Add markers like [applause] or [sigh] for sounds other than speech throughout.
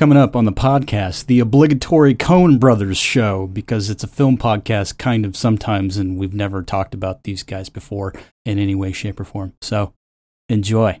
Coming up on the podcast, the obligatory Coen Brothers show, because it's a film podcast kind of sometimes, and we've never talked about these guys before in any way, shape, or form. So enjoy.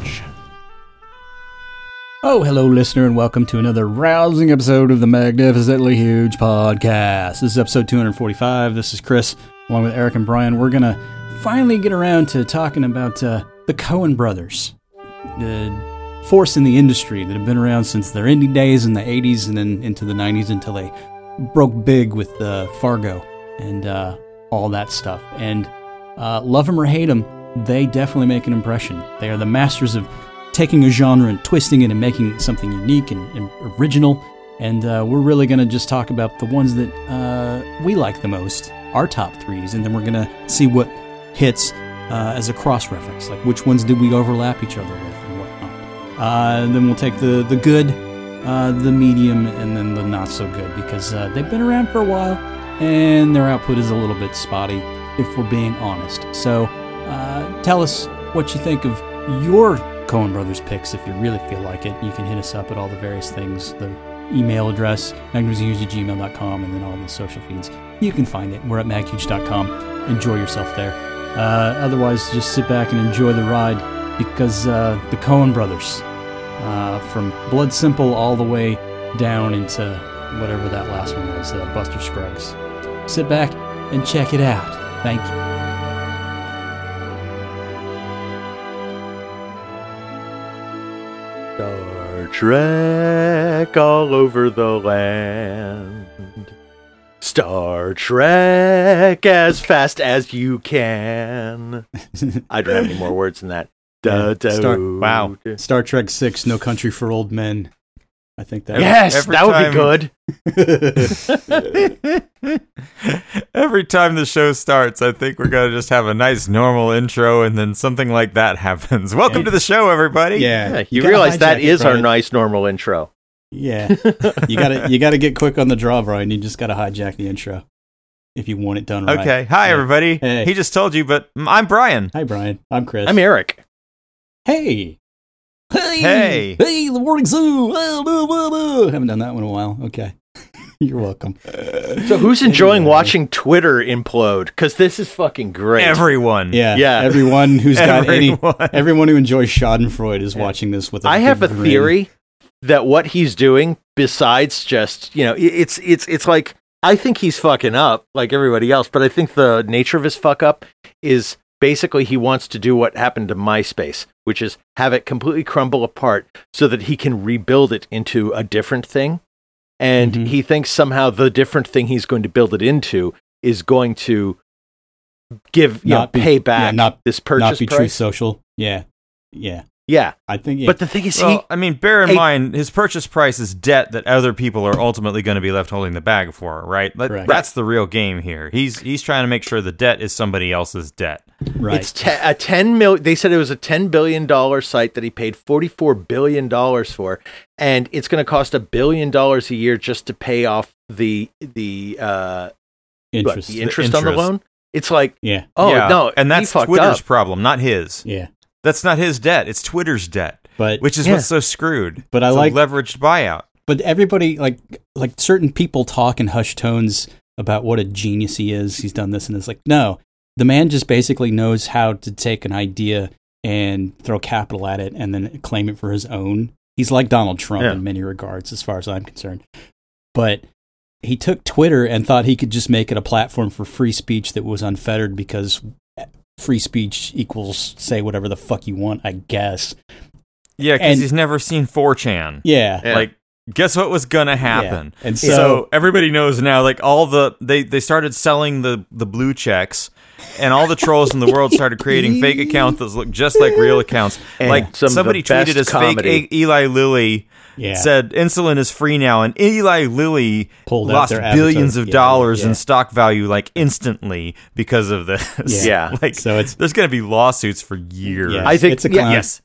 Oh, hello, listener, and welcome to another rousing episode of the Magnificently Huge Podcast. This is episode 245. This is Chris, along with Eric and Brian. We're going to finally get around to talking about uh, the Coen brothers, the force in the industry that have been around since their indie days in the 80s and then into the 90s until they broke big with uh, Fargo and uh, all that stuff. And uh, love them or hate them, they definitely make an impression. They are the masters of taking a genre and twisting it and making something unique and, and original. And uh, we're really going to just talk about the ones that uh, we like the most, our top threes, and then we're going to see what hits uh, as a cross reference, like which ones did we overlap each other with and whatnot. Uh, and then we'll take the the good, uh, the medium, and then the not so good because uh, they've been around for a while and their output is a little bit spotty, if we're being honest. So uh, tell us what you think of your Coen Brothers picks if you really feel like it. You can hit us up at all the various things. The email address, gmail.com, and then all the social feeds. You can find it. We're at maghuge.com. Enjoy yourself there. Uh, otherwise, just sit back and enjoy the ride because uh, the Coen Brothers, uh, from Blood Simple all the way down into whatever that last one was, uh, Buster Scruggs. Sit back and check it out. Thank you. Trek all over the land. Star Trek as fast as you can. I don't have any more words than that. Da, [laughs] Yeah, da, Star- wow. Star Trek Six: No Country for Old Men. I think that. Yes, Every that would time- be good. [laughs] Every time the show starts, I think we're going to just have a nice normal intro and then something like that [laughs] happens. Welcome Yeah. to the show, everybody. yeah, Yeah, you gotta realize that hijack it, is our nice normal intro. Yeah, [laughs] you gotta you gotta get quick on the draw, Brian. You just gotta hijack the intro if you want it done right. Okay. Hi, Yeah. everybody. Hey. He just told you, but I'm Brian. Hi, Brian. I'm Chris. I'm Eric. Hey. Hey. Hey. Hey, the morning zoo. Ah, blah, blah, blah. Haven't done that one in a while. Okay. [laughs] You're welcome. So who's enjoying Anyway. watching Twitter implode? Because this is fucking great. Everyone. Yeah. Yeah. Everyone who's got any Everyone. everyone who enjoys Schadenfreude is watching this with a I have a grin. theory that what he's doing, besides just you know, it's it's it's like I think he's fucking up like everybody else, but I think the nature of his fuck up is basically he wants to do what happened to MySpace, which is have it completely crumble apart so that he can rebuild it into a different thing. And Mhm. he thinks somehow the different thing he's going to build it into is going to give you know, be- pay yeah, back not- this purchase Not be true social. Yeah. Yeah. Yeah, I think yeah. but the thing is, he I mean, bear in Hey- mind his purchase price is debt that other people are ultimately going to be left holding the bag for, right? That- Correct. That's the real game here. He's he's trying to make sure the debt is somebody else's debt. right. It's te- a ten mil. They said it was a ten billion dollar site that he paid forty four billion dollars for, and it's going to cost a billion dollars a year just to pay off the the uh what, interest. the interest on the loan. It's like yeah. oh Yeah, no, and that's fucked Twitter's up. problem, not his. Yeah. That's not his debt. It's Twitter's debt, But which is Yeah. what's so screwed. But I It's like- leveraged buyout. but everybody like like certain people talk in hushed tones about what a genius he is. He's done this and it's like no, the man just basically knows how to take an idea and throw capital at it and then claim it for his own. He's like Donald Trump Yeah. in many regards, as far as I'm concerned. But he took Twitter and thought he could just make it a platform for free speech that was unfettered because free speech equals say whatever the fuck you want, I guess. Yeah, because he's never seen 4chan. Yeah. Yeah. Like, guess what was gonna happen? And So, so, everybody knows now. Like all the they they started selling the the blue checks, and all the trolls in the world started creating fake accounts that look just like real accounts. And like some somebody tweeted as comedy. fake A- Eli Lilly Yeah. said insulin is free now, and Eli Lilly Pulled lost billions of yeah, dollars yeah. in stock value like instantly because of this. Yeah. [laughs] like So it's- there's going to be lawsuits for years. Yeah. I think it's a yeah, clown. Yes.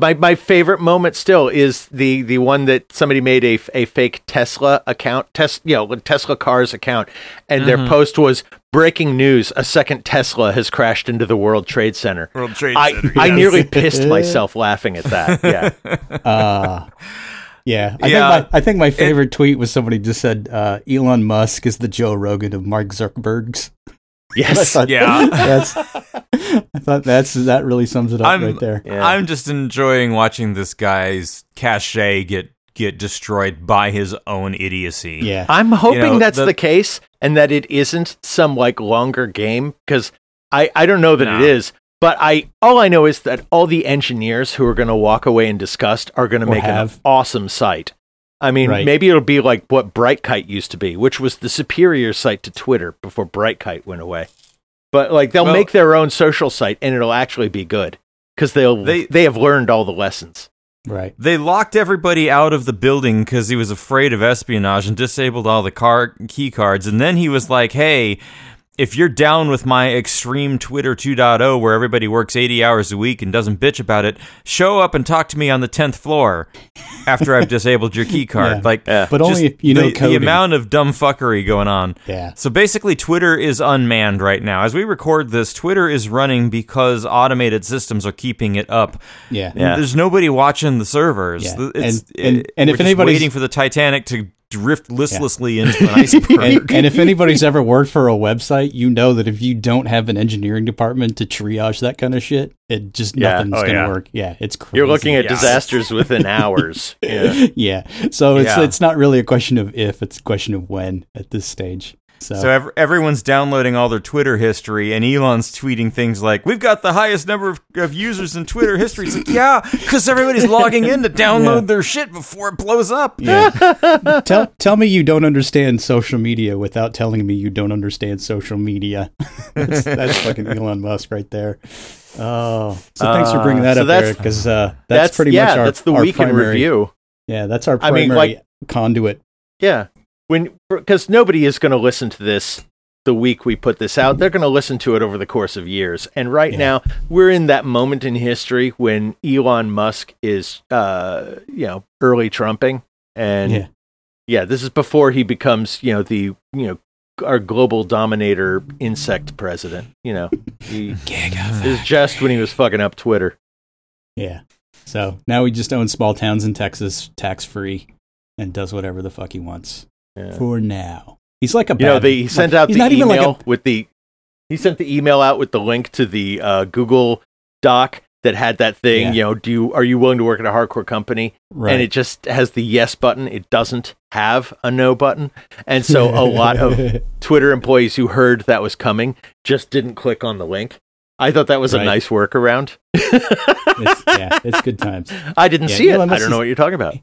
My my favorite moment still is the the one that somebody made a, a fake Tesla account, tes, you know, Tesla cars account, and their Mm-hmm. post was breaking news: a second Tesla has crashed into the World Trade Center. World Trade I Center, I yes. nearly [laughs] pissed myself laughing at that. Yeah, [laughs] Uh, yeah. I, Yeah. Think my, I think my favorite tweet was somebody just said uh, Elon Musk is the Joe Rogan of Mark Zuckerberg's. I yes, thought, Yeah. [laughs] that's. I thought that's that really sums it up I'm, right there. Yeah. I'm just enjoying watching this guy's cachet get get destroyed by his own idiocy. Yeah. I'm hoping know, that's the- the, case and that it isn't some like longer game because I, I don't know that No. it is. But I all I know is that all the engineers who are going to walk away in disgust are going to make have. an awesome site. I mean, Right. maybe it'll be like what Brightkite used to be, which was the superior site to Twitter before Brightkite went away. But like they'll Well- make their own social site and it'll actually be good because they'll They- they have learned all the lessons. Right. They locked everybody out of the building because he was afraid of espionage and disabled all the car key cards. And then he was like, "Hey, if you're down with my extreme Twitter 2.0, where everybody works 80 hours a week and doesn't bitch about it, show up and talk to me on the 10th floor after I've [laughs] disabled your key card." Yeah. Like, Yeah. But just only if you know the, the amount of dumb fuckery going on. Yeah. So basically, Twitter is unmanned right now. As we record this, Twitter is running because automated systems are keeping it up. Yeah. Yeah. There's nobody watching the servers. Yeah. It's, And- and- it- and we're if just anybody's- waiting for the Titanic to drift listlessly [laughs] into an iceberg. And, and if anybody's ever worked for a website, you know that if you don't have an engineering department to triage that kind of shit, it just Yeah. nothing's Oh, gonna yeah. work. Yeah, it's crazy. You're looking at Yeah. disasters within [laughs] hours. Yeah. yeah. So it's Yeah. it's not really a question of if, it's a question of when at this stage. So, so ev- everyone's downloading all their Twitter history, and Elon's tweeting things like, "We've got the highest number of, of users in Twitter history." It's like, yeah, because everybody's [laughs] logging in to download Yeah. their shit before it blows up. yeah. [laughs] tell tell me you don't understand social media without telling me you don't understand social media. [laughs] that's, that's fucking Elon Musk right there. Oh, so thanks for bringing Uh, that so up, that's- Eric, because uh, that's, pretty yeah, much our that's the our week primary, review. Yeah, that's our I primary mean, like- conduit. Yeah. When because nobody is going to listen to this the week we put this out. They're going to listen to it over the course of years. And right Yeah. now, we're in that moment in history when Elon Musk is uh, you know, early trumping and Yeah. yeah, this is before he becomes, you know, the, you know, our global dominator insect president, you know. [laughs] He this is just when he was fucking up Twitter. Yeah. So now he just owns small towns in Texas, tax free, and does whatever the fuck he wants Yeah. for now. He's like a You know, they he sent like- out the email like a with the he sent the email out with the link to the uh, Google Doc that had that thing. Yeah. You know, do you are you willing to work at a hardcore company? right. And it just has the yes button. It doesn't have a no button. And so a lot of [laughs] Twitter employees who heard that was coming just didn't click on the link. I thought that was a nice workaround. it's, yeah, it's good [laughs] times. I didn't Yeah, see it. I don't know what you're talking about.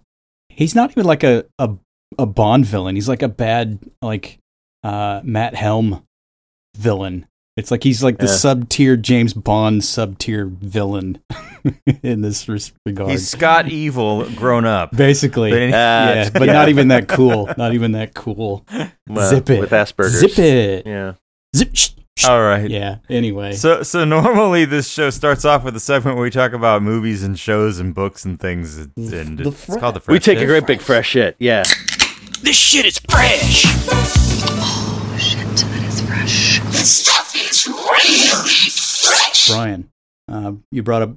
He's not even like a a, a Bond villain. He's like a bad like uh, Matt Helm villain. It's like he's like the Yeah. sub tier James Bond sub tier villain [laughs] in this regard. He's Scott Evil grown up. Basically, But- yeah, That's- [laughs] but not even that cool. Not even that cool. Well, Zip it. with Asperger's. Zip it. Yeah. Zip. Sh- All right. Yeah. Anyway. So, so normally this show starts off with a segment where we talk about movies and shows and books and things, and The it's fre- called the. Fresh. We Fresh take a great big fresh shit. Yeah. This shit is fresh. Oh shit, that is fresh. This stuff is really fresh. Brian, uh, you brought up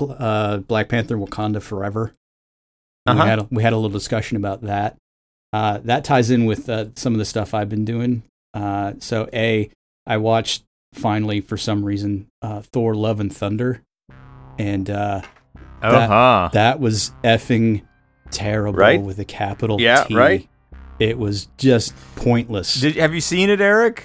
uh, Black Panther: Wakanda Forever. Uh-huh. We had a, we had a little discussion about that. Uh, that ties in with uh, some of the stuff I've been doing. Uh, so, a I watched finally for some reason uh, Thor: Love and Thunder, and uh, Oh, that- huh. that was effing terrible Right? with a capital Yeah, T. right? It was just pointless. Did, have you seen it, Eric?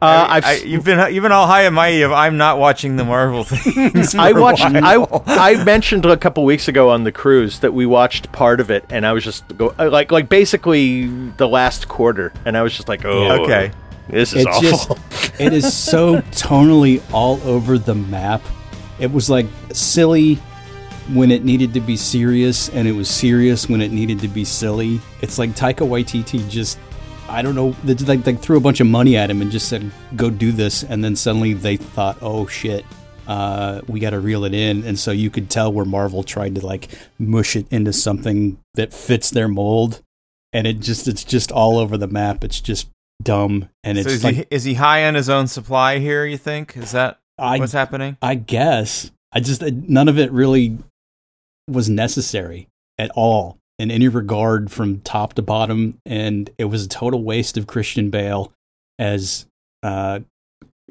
Uh, I, I've I, you've been you've been all high and mighty of I'm not watching the Marvel [laughs] things. I watched. I. I mentioned a couple weeks ago on the cruise that we watched part of it, and I was just go uh, like like basically the last quarter, and I was just like, oh, okay. this is It's awful. just it is so tonally all over the map. It was like silly when it needed to be serious, and it was serious when it needed to be silly. It's like Taika Waititi just, I don't know, they, they, they threw a bunch of money at him and just said, "Go do this," and then suddenly they thought, "Oh shit." Uh, we got to reel it in, and so you could tell where Marvel tried to like mush it into something that fits their mold, and it just it's just all over the map. It's just dumb, and it's So is, like he, is he high on his own supply here? You think is that I what's happening? I guess. I just none of it really was necessary at all in any regard from top to bottom, and it was a total waste of Christian Bale as uh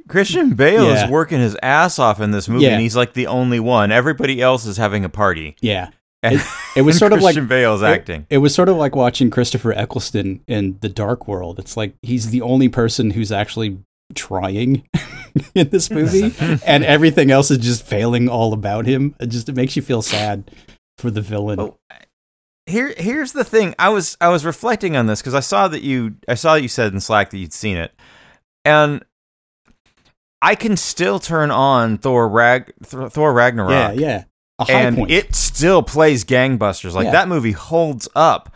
Christian Bale Yeah. is working his ass off in this movie, Yeah. and he's like the only one. Everybody else is having a party. yeah. And, It, it was [laughs] sort of like Bale's it- acting. It, was sort of like watching Christopher Eccleston in The Dark World. It's like he's the only person who's actually trying [laughs] in this movie, [laughs] and everything else is just failing all about him. It just it makes you feel sad for the villain. Oh, Here, here's the thing. I was I was reflecting on this because I saw that you I saw that you said in Slack that you'd seen it, and I can still turn on Thor Rag Thor Ragnarok. yeah, yeah. A high and point. it still plays gangbusters. Like Yeah. that movie holds up.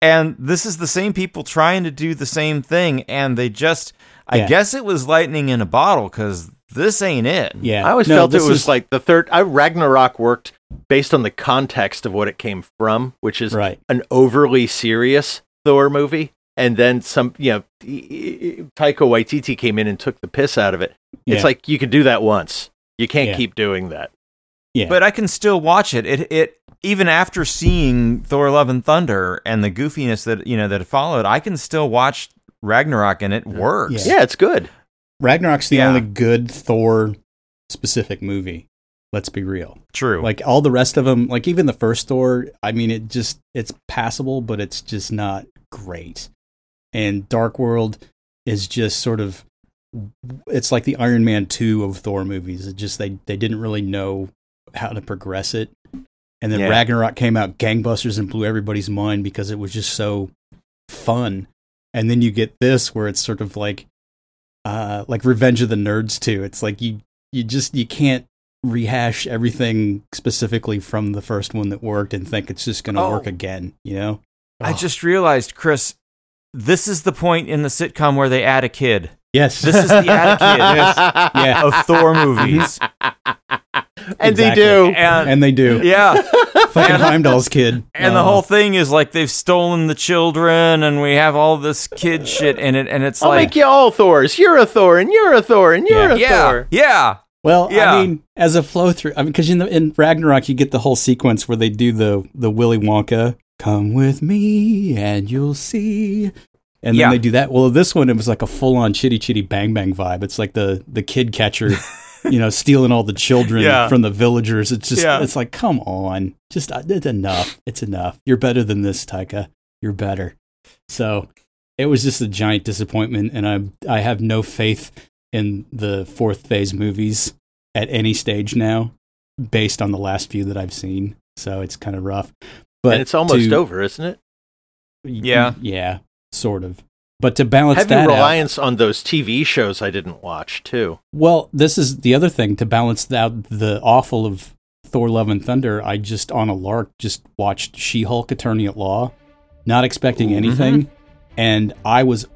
And this is the same people trying to do the same thing, and they just. I Yeah. guess it was lightning in a bottle because this ain't it. yeah, I always No, felt it was is- like the third. I Ragnarok worked based on the context of what it came from, which is right. an overly serious Thor movie, and then some. You know, Taika Waititi came in and took the piss out of it. Yeah. It's like you can do that once. You can't Yeah. keep doing that. Yeah. But I can still watch it. It it even after seeing Thor: Love and Thunder and the goofiness that you know that followed, I can still watch Ragnarok and it works. Yeah. Yeah, it's good. Ragnarok's the Yeah. only good Thor specific movie. Let's be real. True. Like all the rest of them, like even the first Thor, I mean, it just it's passable, but it's just not great. And Dark World is just sort of it's like the Iron Man 2 of Thor movies. It just they they didn't really know how to progress it. And then Yeah. Ragnarok came out gangbusters and blew everybody's mind because it was just so fun. And then you get this where it's sort of like uh like Revenge of the Nerds too. It's like you you just you can't rehash everything specifically from the first one that worked and think it's just going to Oh. work again, you know? I just realized, Chris, this is the point in the sitcom where they add a kid. Yes. This is the add a kid [laughs] yeah. of Thor movies. [laughs] and they do. And, And they do. yeah. [laughs] Fucking Heimdall's kid. And the whole thing is like they've stolen the children and we have all this kid shit in it and it's like I'll like make you all Thors. You're a Thor, and you're a Thor, and you're Yeah. a Yeah. Thor. Yeah. Well, Yeah. I mean, as a flow through, I mean, because in the in Ragnarok you get the whole sequence where they do the the Willy Wonka, "Come with me and you'll see," and then Yeah. they do that. Well, this one it was like a full on chitty chitty bang bang vibe. It's like the the kid catcher, [laughs] you know, stealing all the children Yeah. from the villagers. It's just Yeah. it's like, come on, just uh, it's enough. It's enough. You're better than this, Taika. You're better. So it was just a giant disappointment, and I I have no faith in the fourth phase movies at any stage now, based on the last few that I've seen. So it's kind of rough. But and it's almost to- over, isn't it? Yeah. yeah, sort of. But to balance Heavy that out, reliance on those TV shows I didn't watch too. well, this is the other thing to balance out the awful of Thor: Love and Thunder. I just on a lark just watched She-Hulk: Attorney at Law, not expecting mm-hmm. anything, and I was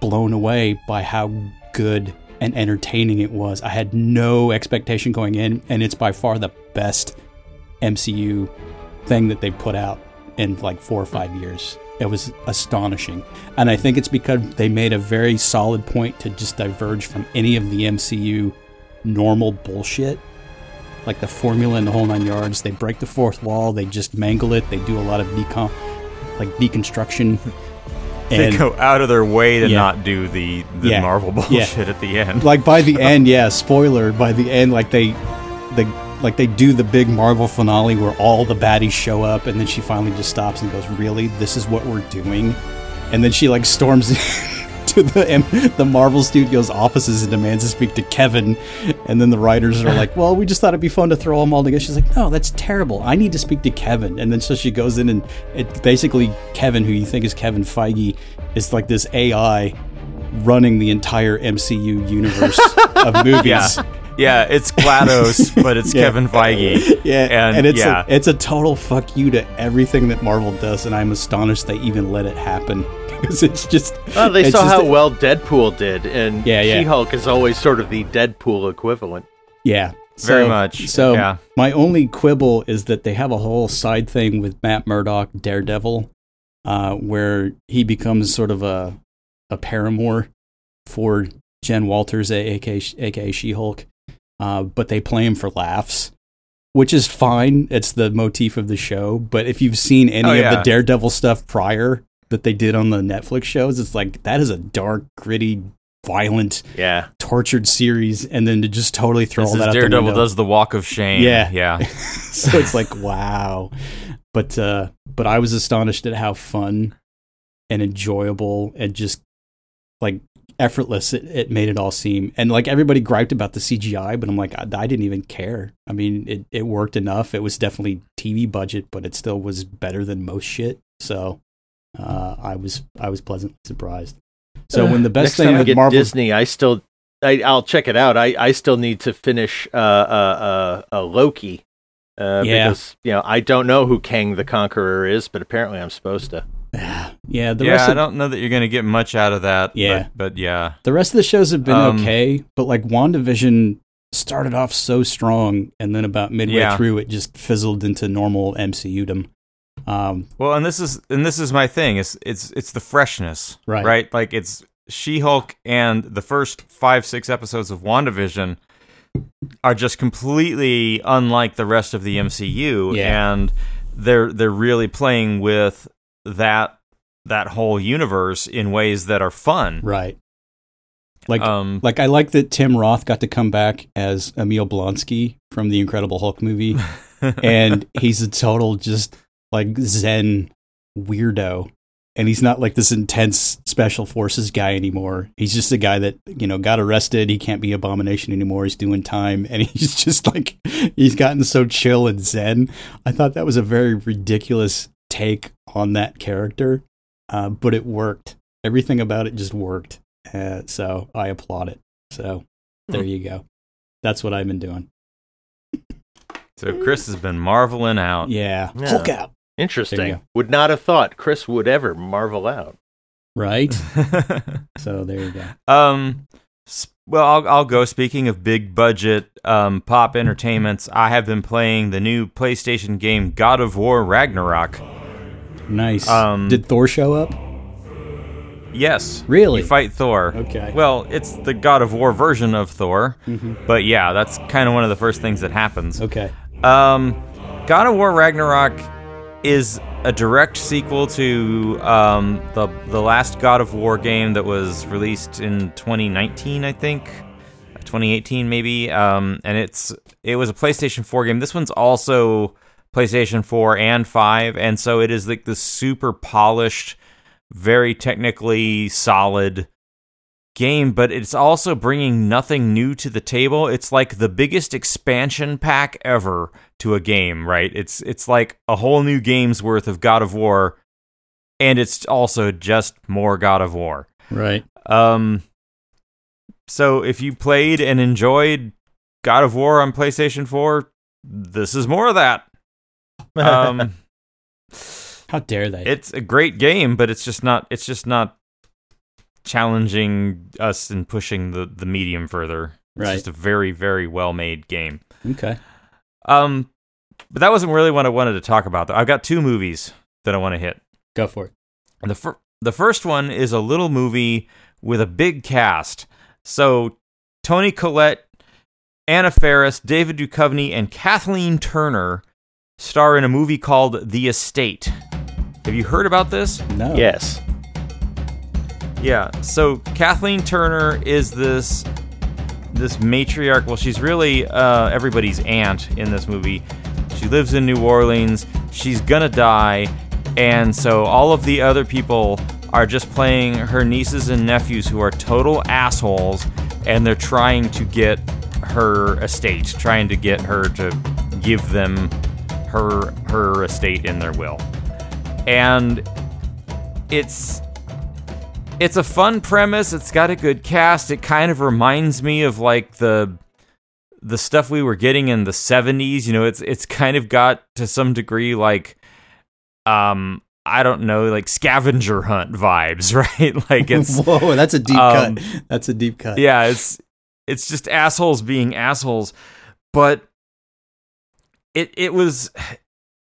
blown away by how good and entertaining it was. I had no expectation going in, and it's by far the best MCU thing that they've put out in like four or five years. It was astonishing. And I think it's because they made a very solid point to just diverge from any of the MCU normal bullshit. Like the formula and the whole nine yards. They break the fourth wall, they just mangle it, they do a lot of decom like deconstruction. They go out of their way to Yeah. not do the, the Yeah. Marvel Yeah. bullshit at the end. like by the [laughs] end, yeah, spoiler, by the end, like they they like they do the big Marvel finale where all the baddies show up and then she finally just stops and goes, Really? This is what we're doing? And then she like storms [laughs] to the M- the Marvel Studios offices and demands to speak to Kevin. And then the writers are like, Well, we just thought it'd be fun to throw them all together. She's like, No, that's terrible. I need to speak to Kevin. And then so she goes in and it basically Kevin, who you think is Kevin Feige, is like this AI running the entire MCU universe [laughs] of movies. Yeah. Yeah, it's GLaDOS, [laughs] but it's Yeah. Kevin Feige. Yeah, and, and, it's yeah, a it's a total fuck you to everything that Marvel does, and I'm astonished they even let it happen [laughs] because it's just. Oh, they it's saw just how a- well Deadpool did, and Yeah, yeah. She-Hulk is always sort of the Deadpool equivalent. Yeah, Very much, So yeah. my only quibble is that they have a whole side thing with Matt Murdock, Daredevil, uh, where he becomes sort of a a paramour for Jen Walters, aka aka She Hulk. Uh, but they play him for laughs, which is fine. It's the motif of the show. But if you've seen any Oh, of the Daredevil stuff prior that they did on the Netflix shows, it's like that is a dark, gritty, violent, Yeah, tortured series, and then to just totally throw this all that out the Daredevil does the walk of shame. Yeah. yeah. [laughs] so it's like wow but uh but i was astonished at how fun and enjoyable and just like effortless it, it made it all seem and like everybody griped about the cgi but i'm like i, I didn't even care i mean it, it worked enough it was definitely tv budget but it still was better than most shit so uh i was i was pleasantly surprised so when the best Next thing time I with get marvel Disney, I still, I, I'll check it out. I, I still need to finish uh, uh, uh, uh, Loki. Uh, Yeah. Because you know I don't know who Kang the Conqueror is, but apparently I'm supposed to. Yeah the yeah, rest I of don't know that you're going to get much out of that. Yeah. But, but yeah. The rest of the shows have been Um, okay, but like WandaVision started off so strong, and then about midway Yeah. through, it just fizzled into normal MCU-dom. Um, Well, and this is and this is my thing. It's it's it's the freshness, Right. Right, like it's She-Hulk and the first five six episodes of WandaVision are just completely unlike the rest of the MCU, Yeah. and they're they're really playing with that that whole universe in ways that are fun. right. Like, Um, like I like that Tim Roth got to come back as Emil Blonsky from the Incredible Hulk movie, [laughs] and he's a total just like Zen weirdo. And he's not like this intense special forces guy anymore. He's just a guy that, you know, got arrested. He can't be abomination anymore. He's doing time. And [laughs] he's just like, he's gotten so chill and zen. I thought that was a very ridiculous take on that character, uh, but it worked. Everything about it just worked. Uh, so I applaud it. So there you go. That's what I've been doing. so Chris has been marveling out. Yeah. Yeah. Hulk out. Interesting. Would not have thought Chris would ever marvel out. Right. [laughs] so there you go. Um, well, I'll, I'll go. Speaking of big budget um, pop entertainments, I have been playing the new PlayStation game God of War Ragnarok. Nice. Um, Did Thor show up? Yes, Really? you fight Thor. Okay. Well, it's the God of War version of Thor, but yeah, that's kind of one of the first things that happens. Okay. Um, God of War Ragnarok is a direct sequel to um, the the last God of War game that was released in 2019, I think, 2018 maybe. Um, and it's it was a PlayStation 4 game. This one's also PlayStation 4 and 5, and so it is like the super polished, very technically solid game, but it's also bringing nothing new to the table. It's like the biggest expansion pack ever to a game, right? It's it's like a whole new game's worth of God of War and it's also just more God of War. Right. Um so if you played and enjoyed God of War on PlayStation 4, this is more of that. Um [laughs] How dare they? it's a great game, but it's just not it's just not challenging us and pushing the the medium further. It's Right. just a very very well made game. okay. Um, but that wasn't really what I wanted to talk about. Though I've got two movies that I want to hit. Go for it. The fir- the first one is a little movie with a big cast. So Toni Collette, Anna Faris, David Duchovny, and Kathleen Turner star in a movie called The Estate. Have you heard about this? No. Yes. Yeah. So Kathleen Turner is this this matriarch. Well, she's really uh, everybody's aunt in this movie. She lives in New Orleans. She's gonna die, and so all of the other people are just playing her nieces and nephews who are total assholes, and they're trying to get her estate, trying to get her to give them her her estate in their will, and it's it's a fun premise. It's got a good cast. It kind of reminds me of like the the stuff we were getting in the 70s, you know, it's it's kind of got to some degree like um I don't know, like scavenger hunt vibes, [laughs] right? Like [laughs] it's Whoa, that's a deep um, cut. That's a deep cut. yeah, it's it's just assholes being assholes, but it it was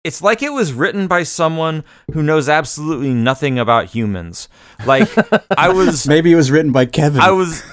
it's like it was written by someone who knows absolutely nothing about humans. Like [laughs] I was Maybe it was written by Kevin. I was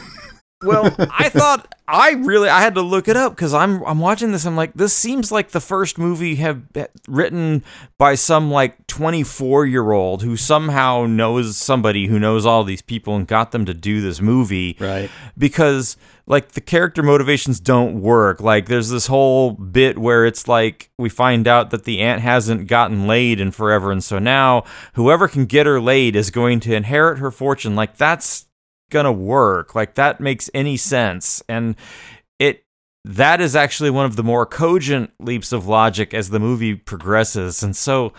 well, I thought I really I had to look it up cuz I'm I'm watching this I'm like this seems like the first movie have written by some like 24-year-old who somehow knows somebody who knows all these people and got them to do this movie right. because like the character motivations don't work. Like there's this whole bit where it's like we find out that the aunt hasn't gotten laid in forever and so now whoever can get her laid is going to inherit her fortune. Like that's going to work. Like that makes any sense. And it that is actually one of the more cogent leaps of logic as the movie progresses. And so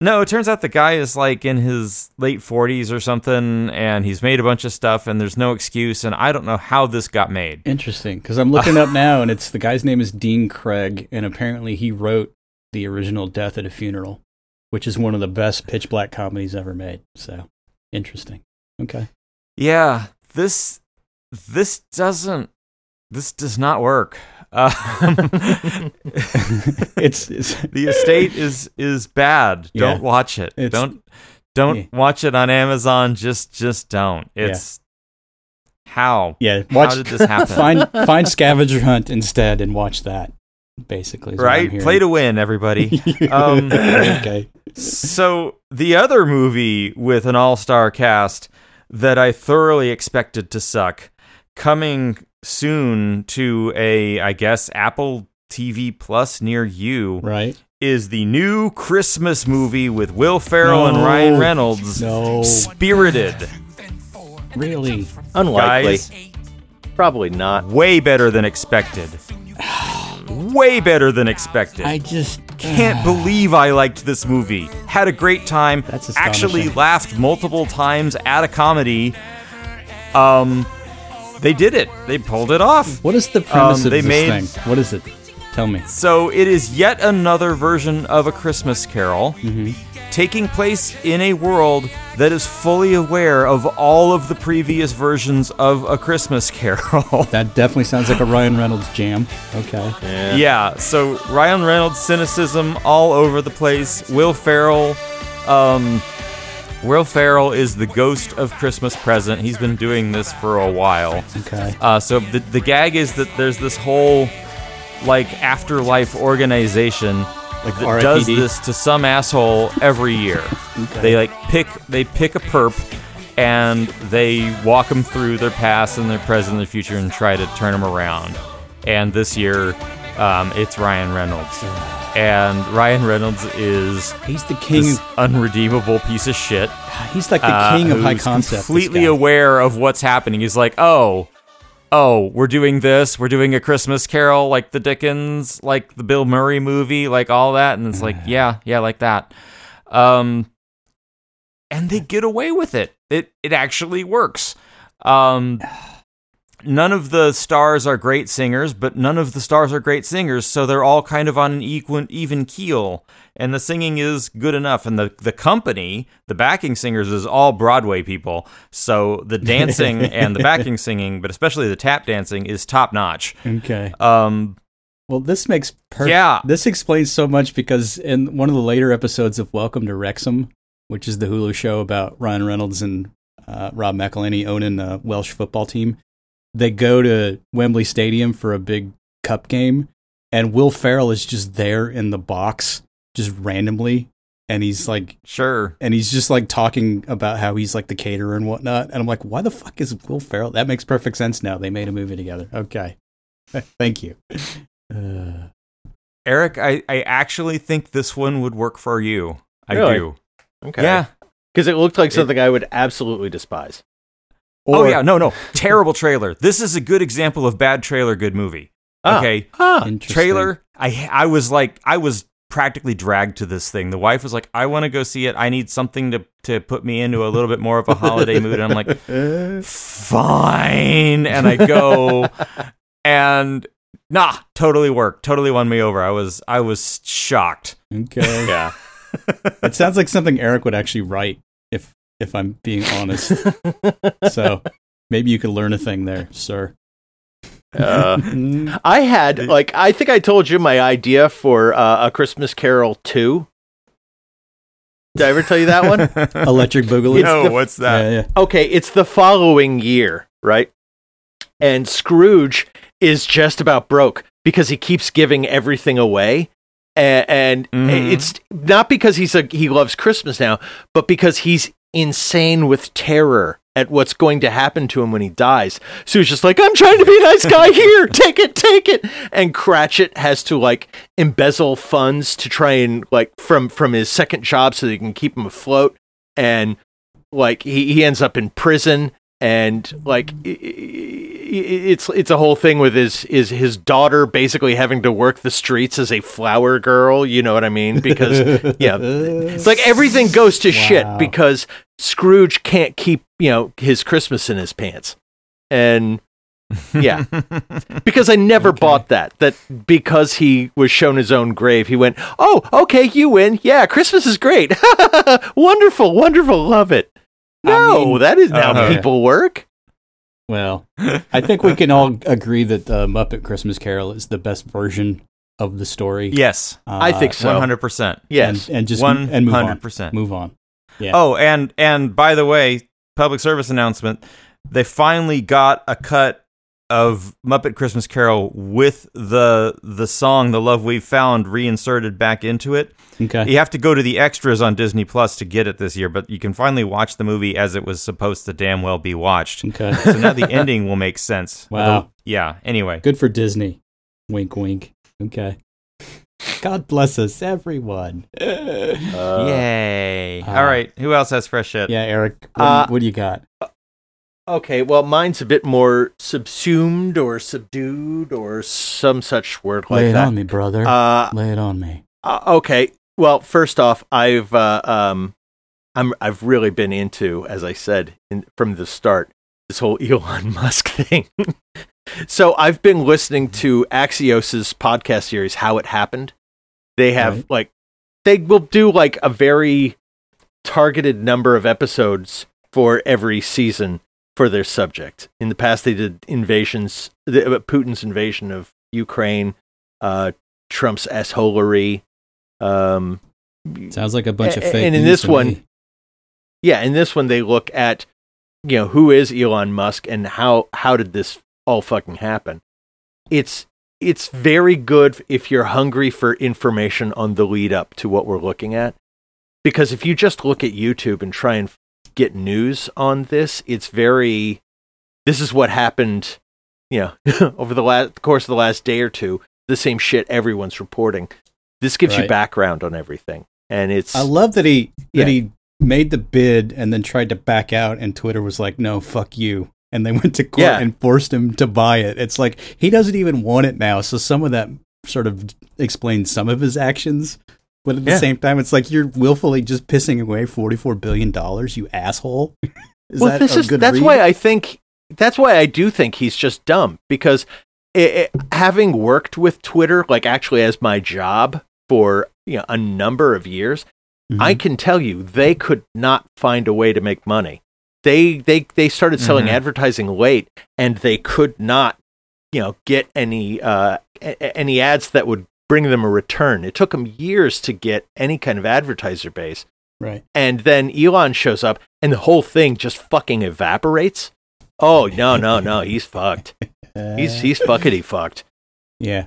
no, it turns out the guy is like in his late 40s or something, and he's made a bunch of stuff, and there's no excuse, and I don't know how this got made. Interesting, because I'm looking up now, and it's the guy's name is Dean Craig, and apparently he wrote the original Death at a Funeral, which is one of the best pitch black comedies ever made. So interesting. Okay. Yeah, this this doesn't this does not work. Um, [laughs] It's, it's the estate is is bad. Yeah. Don't watch it. Don't don't Yeah. watch it on Amazon. Just just don't. It's how yeah. how did this happen? find [laughs] find Scavenger Hunt instead and watch that. Basically, is what I'm right, play to win, everybody. [laughs] Um, okay. so the other movie with an all-star cast that I thoroughly expected to suck, coming soon to a I guess Apple TV Plus near you, Right. is the new Christmas movie with Will Ferrell and Ryan Reynolds, No. Spirited. Really. Unlikely. Guys, Probably not. way better than expected. Way better than expected. I just can't [sighs] believe I liked this movie. Had a great time. That's actually laughed multiple times at a comedy. Um, they did it. They pulled it off. What is the premise Um, of they this made- thing? What is it? Tell me. So it is yet another version of a Christmas Carol, taking place in a world that is fully aware of all of the previous versions of a Christmas Carol. [laughs] That definitely sounds like a Ryan Reynolds jam. Okay. Yeah, so Ryan Reynolds cynicism all over the place. Will Ferrell, um, Will Ferrell is the ghost of Christmas Present. He's been doing this for a while. Okay. Uh, so the the gag is that there's this whole like afterlife organization Like that does this to some asshole every year. okay. They like pick they pick a perp and they walk them through their past and their present and their future and try to turn them around. And this year, um, it's Ryan Reynolds, and Ryan Reynolds is He's the king. this unredeemable piece of shit. He's like the uh, king of high concept. Completely aware of what's happening. He's like, oh, oh, we're doing this. We're doing a Christmas Carol, like the Dickens, like the Bill Murray movie, like all that. And it's like, yeah, yeah, like that. Um, and they get away with it. It it actually works. Um, [sighs] none of the stars are great singers, but none of the stars are great singers, so they're all kind of on an equal, even keel, and the singing is good enough. And the the company, the backing singers, is all Broadway people, so the [laughs] dancing and the backing singing, but especially the tap dancing, is top notch. Okay. Um, Well, this makes perfect. Yeah. This explains so much because in one of the later episodes of Welcome to Wrexham, which is the Hulu show about Ryan Reynolds and uh, Rob McElhenney owning the Welsh football team, they go to Wembley Stadium for a big cup game, and Will Ferrell is just there in the box, just randomly, and he's like, sure. and he's just like talking about how he's like the caterer and whatnot, and I'm like, why the fuck is Will Ferrell? That makes perfect sense now. They made a movie together. Okay, [laughs] thank you. Uh, [sighs] Eric, I, I actually think this one would work for you. I Really? do. Okay. Yeah. Because it looked like something I would absolutely despise. Oh yeah, no, no. Terrible trailer. This is a good example of bad trailer, good movie. Ah. Okay. Interesting. Trailer. I I was like I was practically dragged to this thing. The wife was like, I want to go see it. I need something to to put me into a little bit more of a holiday [laughs] mood. And I'm like, fine. And I go [laughs] and nah, totally worked. Totally won me over. I was I was shocked. Okay. Yeah. it sounds like something Eric would actually write if if I'm being honest. [laughs] so maybe you could learn a thing there, sir. Uh, [laughs] I had like I think I told you my idea for uh, a Christmas Carol two. Did I ever tell you that one? [laughs] Electric Boogaloo. no, the- what's that? yeah, yeah. okay, it's the following year, right? And Scrooge is just about broke because he keeps giving everything away. And, and Mhm. it's not because he's a he loves Christmas now, but because he's insane with terror at what's going to happen to him when he dies. So he's just like, I'm trying to be a nice guy [laughs] here. Take it, take it. And Cratchit has to like embezzle funds to try and like from from his second job so they can keep him afloat. And like he, he ends up in prison and like it's it's a whole thing with his is his daughter basically having to work the streets as a flower girl you know what i mean? Because [laughs] yeah it's like everything goes to Wow. shit because scrooge can't keep you know his christmas in his pants. And yeah. [laughs] Because i never Okay. bought that that because he was shown his own grave he went oh okay you win. Yeah christmas is great. [laughs] Wonderful wonderful love it I no mean- that isn't how Uh-huh. people work Well, [laughs] I think we can all agree that uh, Muppet Christmas Carol is the best version of the story. Yes, Uh, I think so. one hundred percent. yes And, and just One and move on. hundred percent. Move on. Yeah. Oh, and and by the way, public service announcement: they finally got a cut of Muppet Christmas Carol with the the song "The Love We've Found" reinserted back into it. Okay. You have to go to the extras on Disney Plus to get it this year, but you can finally watch the movie as it was supposed to damn well be watched. Okay. So now the [laughs] ending will make sense. Wow. Yeah. Anyway. Good for Disney. Wink, wink. Okay. God bless us, everyone. Uh, Yay. uh, All right. Who else has fresh shit? Yeah, Eric. What, Uh, what do you got? Okay well mine's a bit more subsumed or subdued or some such word like that. Lay it that on me, brother. uh, Lay it on me. uh, okay well first off i've uh, um i'm i've really been into as i said in, from the start this whole [laughs] elon musk thing [laughs] so i've been listening to axios's podcast series how it happened they have Right. like they will do like a very targeted number of episodes for every season for their subject. In the past, they did invasions, the, uh, Putin's invasion of Ukraine, uh, Trump's assholery. Um, Sounds like a bunch of fake and in this one- me. yeah, in this one, they look at you know who is Elon Musk and how how did this all fucking happen. It's it's very good if you're hungry for information on the lead up to what we're looking at, because if you just look at YouTube and try and get news on this, it's very. This is what happened, you know, [laughs] over the last course of the last day or two. The same shit everyone's reporting. This gives you background on everything, and it's I love that he Yeah. that he made the bid and then tried to back out, and Twitter was like, "No, fuck you," and they [laughs] went to court Yeah. and forced him to buy it. It's like he doesn't even want it now. So some of that sort of explains some of his actions, but at the Yeah. same time, it's like you're willfully just pissing away forty four billion dollars, you asshole. [laughs] is well, that this is good that's read? why I think that's why I do think he's just dumb because it, it- having worked with Twitter, like actually as my job for you know a number of years, Mhm. I can tell you they could not find a way to make money. They they they started selling Mhm. advertising late, and they could not you know get any uh a- any ads that would bring them a return. It took them years to get any kind of advertiser base right. and then Elon shows up and the whole thing just fucking evaporates. Oh no no no, he's fucked. He's [laughs] he's fuckity fucked. Yeah.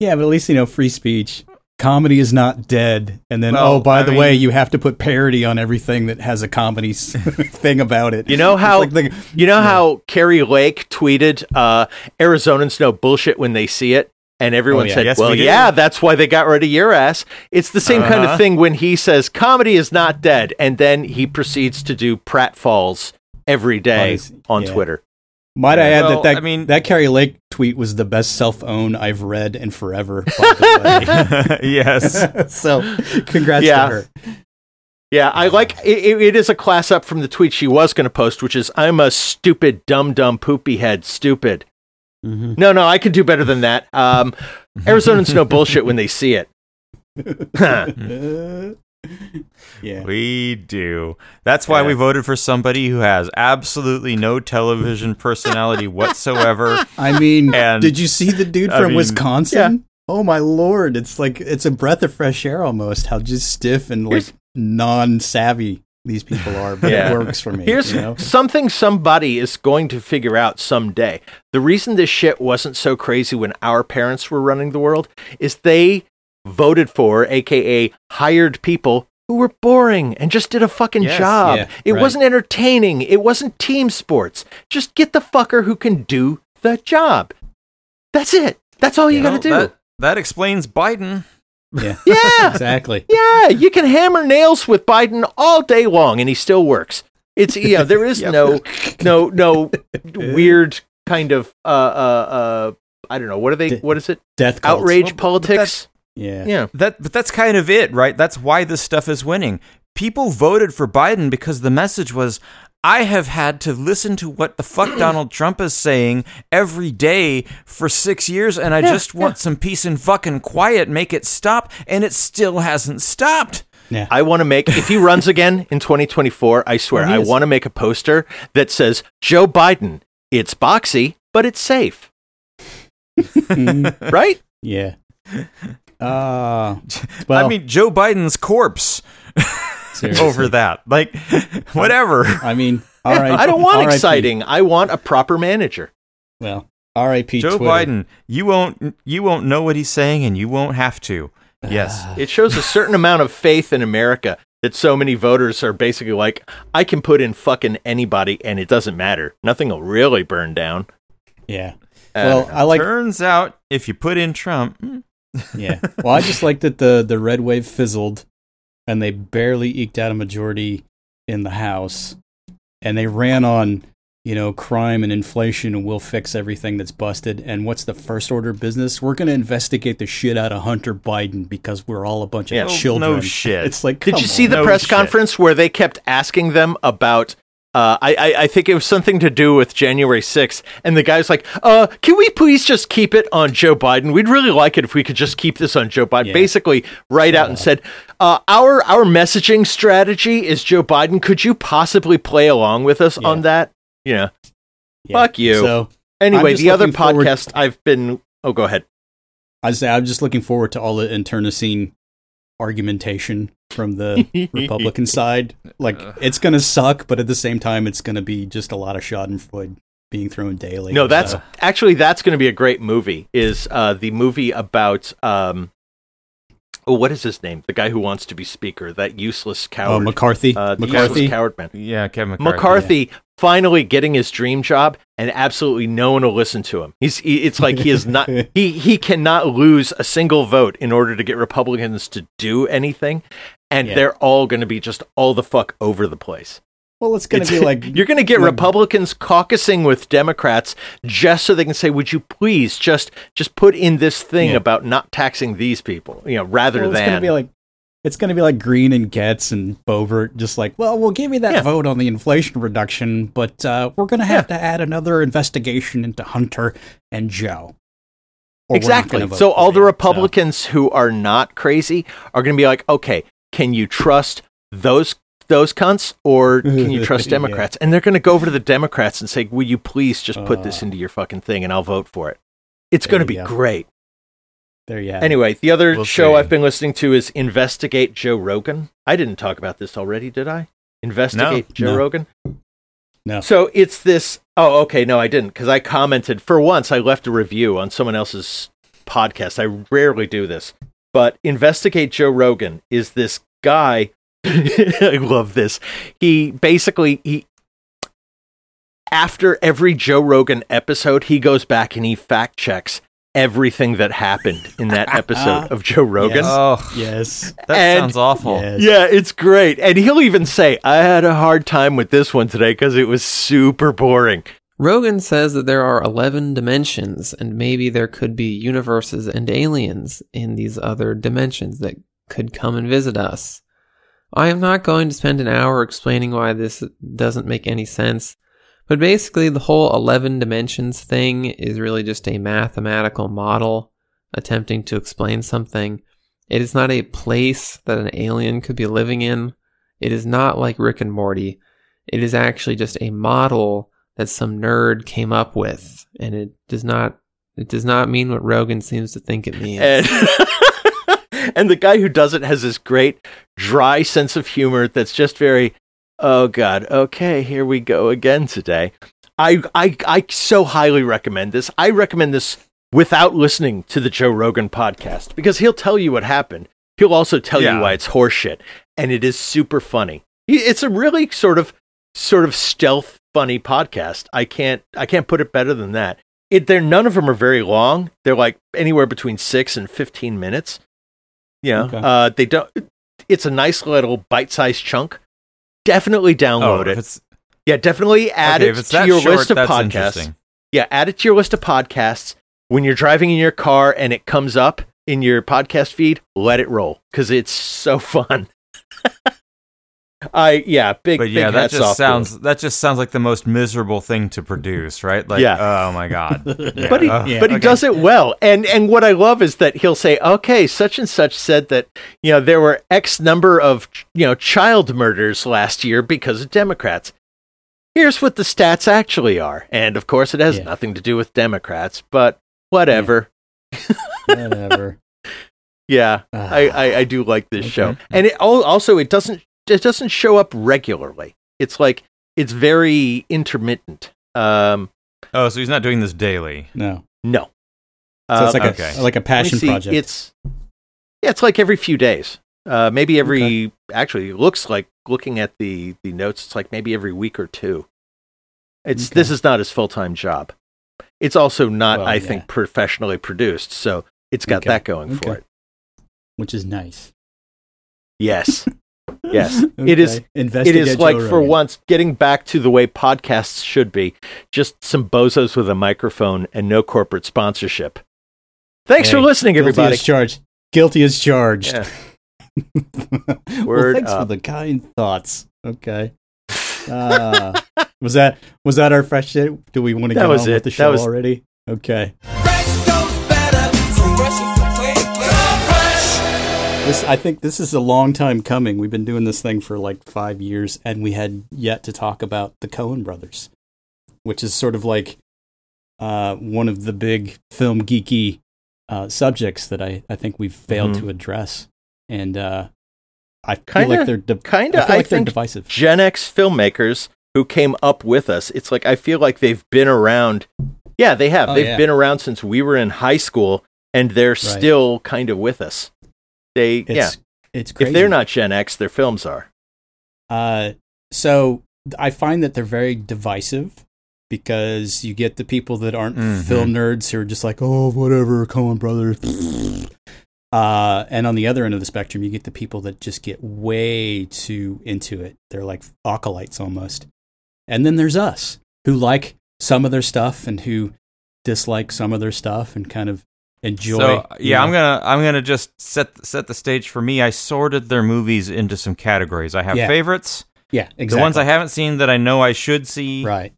Yeah, but at least you know free speech. Comedy is not dead. And then Well, oh, by I the mean- way, you have to put parody on everything that has a comedy [laughs] thing about it. You know how like the- you know how Kari Lake tweeted uh, Arizonans know bullshit when they see it, and everyone Oh, yeah. said, Yes, "Well, we yeah, that's why they got rid of your ass." It's the same kind of Uh-huh. thing when he says comedy is not dead, and then he proceeds to do pratfalls every day his- on yeah. Twitter. might I add Well, that that, I mean- that Kari Lake tweet was the best self own I've read in forever. by the [laughs] yes. [laughs] so congrats Yeah. to her. Yeah, I like it, it it is a class up from the tweet she was going to post, which is "I'm a stupid, dumb, dumb, poopy head, stupid." Mhm. No, no, I could do better than that. Um, [laughs] Arizonans know bullshit when they see it. [laughs] Yeah. We do. That's why Yeah. we voted for somebody who has absolutely no television personality [laughs] whatsoever. I mean, And- did you see the dude I from mean, Wisconsin? Oh my lord! It's like it's a breath of fresh air almost. How just stiff and like non-savvy these people are, but Yeah. it works for me. Here's you know? something somebody is going to figure out someday. The reason this shit wasn't so crazy when our parents were running the world is they voted for, aka hired people who were boring and just did a fucking Yes, job. yeah, it right. wasn't entertaining. It wasn't team sports. Just get the fucker who can do the job. That's it. That's all you Well, got to do. That, that explains Biden. Yeah, Yeah. [laughs] exactly. Yeah, you can hammer nails with Biden all day long and he still works. It's yeah, there is [laughs] Yep. no no no [laughs] weird kind of uh uh uh I don't know, what are they what is it? Death cults. Outrage Well, politics? Yeah. Yeah. That, but that's kind of it, right? That's why this stuff is winning. People voted for Biden because the message was, I have had to listen to what the fuck [clears throat] Donald Trump is saying every day for six years, and I Yeah, just want some peace and fucking quiet, make it stop, and it still hasn't stopped. Yeah. I want to make if he runs again in 2024, I swear he I want to make a poster that says Joe Biden, it's boxy, but it's safe. Mhm. [laughs] Right? yeah. [laughs] Uh, well, I mean, Joe Biden's corpse [laughs] seriously. over that. Like, [laughs] whatever. I mean, all right. I don't want RIP. exciting. I want a proper manager. Well, R.I.P. Joe Twitter. Biden, you won't you won't know what he's saying, and you won't have to. Yes. It shows a certain amount of faith in America that so many voters are basically like, I can put in fucking anybody and it doesn't matter. Nothing will really burn down. Yeah. Uh, Well, I like. Turns out, if you put in Trump, hmm, Yeah. Well, I just like that the the red wave fizzled, and they barely eked out a majority in the House, and they ran on you know crime and inflation, and we'll fix everything that's busted. And what's the first order of business? We're going to investigate the shit out of Hunter Biden because we're all a bunch of Yeah. Oh, children. no shit. It's like, Did come you see on. the No press shit. conference where they kept asking them about? Uh, I, I I think it was something to do with January 6th, and the guy's like, "Uh, can we please just keep it on Joe Biden? We'd really like it if we could just keep this on Joe Biden." Yeah. Basically, right out and said, uh, "Our our messaging strategy is Joe Biden. Could you possibly play along with us Yeah. on that?" Yeah. Yeah. Fuck you. So Anyway, the other podcast I've been. Oh, go ahead. I say I'm just looking forward to all the internecine argumentation from the Republican [laughs] side. Like it's gonna suck, but at the same time, it's gonna be just a lot of Schadenfreude being thrown daily. No, that's So, actually that's going to be a great movie. Is uh, the movie about um, oh, what is his name? The guy who wants to be speaker. That useless coward. oh McCarthy. uh, the McCarthy. useless coward man. yeah, Kevin McCarthy. McCarthy finally getting his dream job, and absolutely no one will listen to him. He's he, it's like he is not [laughs] he he cannot lose a single vote in order to get Republicans to do anything, and Yeah. they're all going to be just all the fuck over the place. Well, it's gonna be like [laughs] you're going to get like- Republicans caucusing with Democrats just so they can say, "Would you please just just put in this thing Yeah. about not taxing these people?" You know, rather well, it's than gonna be like it's gonna be like Greene and Gaetz and Boebert, just like, well, we'll give you that Yeah. vote on the inflation reduction, but uh, we're gonna have to add another investigation into Hunter and Joe. Or we're not exactly. So all the. Republicans who are not crazy are going to be like, "Okay, can you trust those?" Those cunts, or can you trust [laughs] Yeah. Democrats? And they're going to go over to the Democrats and say, "Will you please just put this Uh, into your fucking thing, and I'll vote for it." It's going to be go. great. there you have it. Anyway, the other We'll show see. I've been listening to is Investigate Joe Rogan. I didn't talk about this already, did I? Investigate No. Joe No. Rogan? No. So it's this. Oh, okay. No, I didn't because I commented for once. I left a review on someone else's podcast. I rarely do this, but Investigate Joe Rogan is this guy. [laughs] I love this. He basically he after every Joe Rogan episode, he goes back and he fact checks everything that happened in that [laughs] episode of Joe Rogan. Yes. Oh, yes, that And- sounds awful. yes. Yeah, it's great. And he'll even say, I had a hard time with this one today because it was super boring. Rogan says that there are 11 dimensions, and maybe there could be universes and aliens in these other dimensions that could come and visit us. I am not going to spend an hour explaining why this doesn't make any sense, But basically, the whole 11 dimensions thing is really just a mathematical model attempting to explain something. It is not a place that an alien could be living in. It is not like Rick and Morty. It is actually just a model that some nerd came up with, and it does not it does not mean what Rogan seems to think it means. and [laughs] and the guy who does it has this great dry sense of humor that's just very oh god okay here we go again today i i i so highly recommend this i recommend this without listening to the joe rogan podcast because he'll tell you what happened he'll also tell Yeah. you why it's horseshit and it is super funny it's a really sort of sort of stealth funny podcast i can't i can't put it better than that it they're none of them are very long they're like anywhere between 6 and 15 minutes you know, Okay. uh, they don't. It's a nice little bite-sized chunk. Definitely download oh, it. it's, Yeah, definitely add okay, it to your short, list of podcasts. Yeah, add it to your list of podcasts. When you're driving in your car and it comes up in your podcast feed, let it roll because it's so [laughs] fun. I yeah, big But big yeah, that just off to him. sounds that just sounds like the most miserable thing to produce, right? Like, Yeah. oh my god. [laughs] Yeah, but he, ugh, Yeah. but he okay. does it well. And and what I love is that he'll say, "Okay, such and such said that you know there were X number of you know child murders last year because of Democrats. Here's what the stats actually are." And of course, it has Yeah. nothing to do with Democrats, but whatever. Whatever. [laughs] Yeah, Ah. I, I I do like this Okay. show, and it also it doesn't it doesn't show up regularly. It's like it's very intermittent. Um, Oh, so he's not doing this daily. No. no. So it's Um, like okay. a like a passion see, project. It's yeah, it's like every few days. Uh, maybe every actually it looks like looking at the the notes. It's like maybe every week or two. It's Okay. this is not his full time job. It's also not, Well, I yeah. think, professionally produced. So it's got Okay. that going for it. which is nice. Yes, [laughs] yes. [laughs] It is. Okay. It is Joe like for Rogan. once getting back to the way podcasts should be. Just some bozos with a microphone and no corporate sponsorship. Thanks for Hey, listening, Guilty everybody. as charged. Guilty as charged. Yeah. [laughs] well, Word thanks for the kind thoughts. Okay. Uh, [laughs] was that was that our fresh shit? Do we want to That get on it. with the show was- already? Okay. This I think this is a long time coming. We've been doing this thing for like five years, and we had yet to talk about the Coen brothers, which is sort of like uh, one of the big film geeky uh, subjects that I, I think we've failed Mhm. to address, and uh, I Kinda- like they're di- kinda, I feel I like they're think divisive. Gen X filmmakers who came up with us. It's like I feel like they've been around. Yeah, they have. Oh, they've yeah. been around since we were in high school, and they're still kind of with us. They, It's yeah. it's crazy. If they're not Gen X, their films are. Uh, so I find that they're very divisive because you get the people that aren't Mhm. film nerds who are just like, oh, whatever, Coen brother. [laughs] Uh, and on the other end of the spectrum, you get the people that just get way too into it. They're like acolytes almost. And then there's us who like some of their stuff and who dislike some of their stuff and kind of enjoy. So you yeah, know. I'm gonna I'm gonna just set set the stage for me. I sorted their movies into some categories. I have Yeah. favorites, yeah, exactly. the ones I haven't seen that I know I should see, right,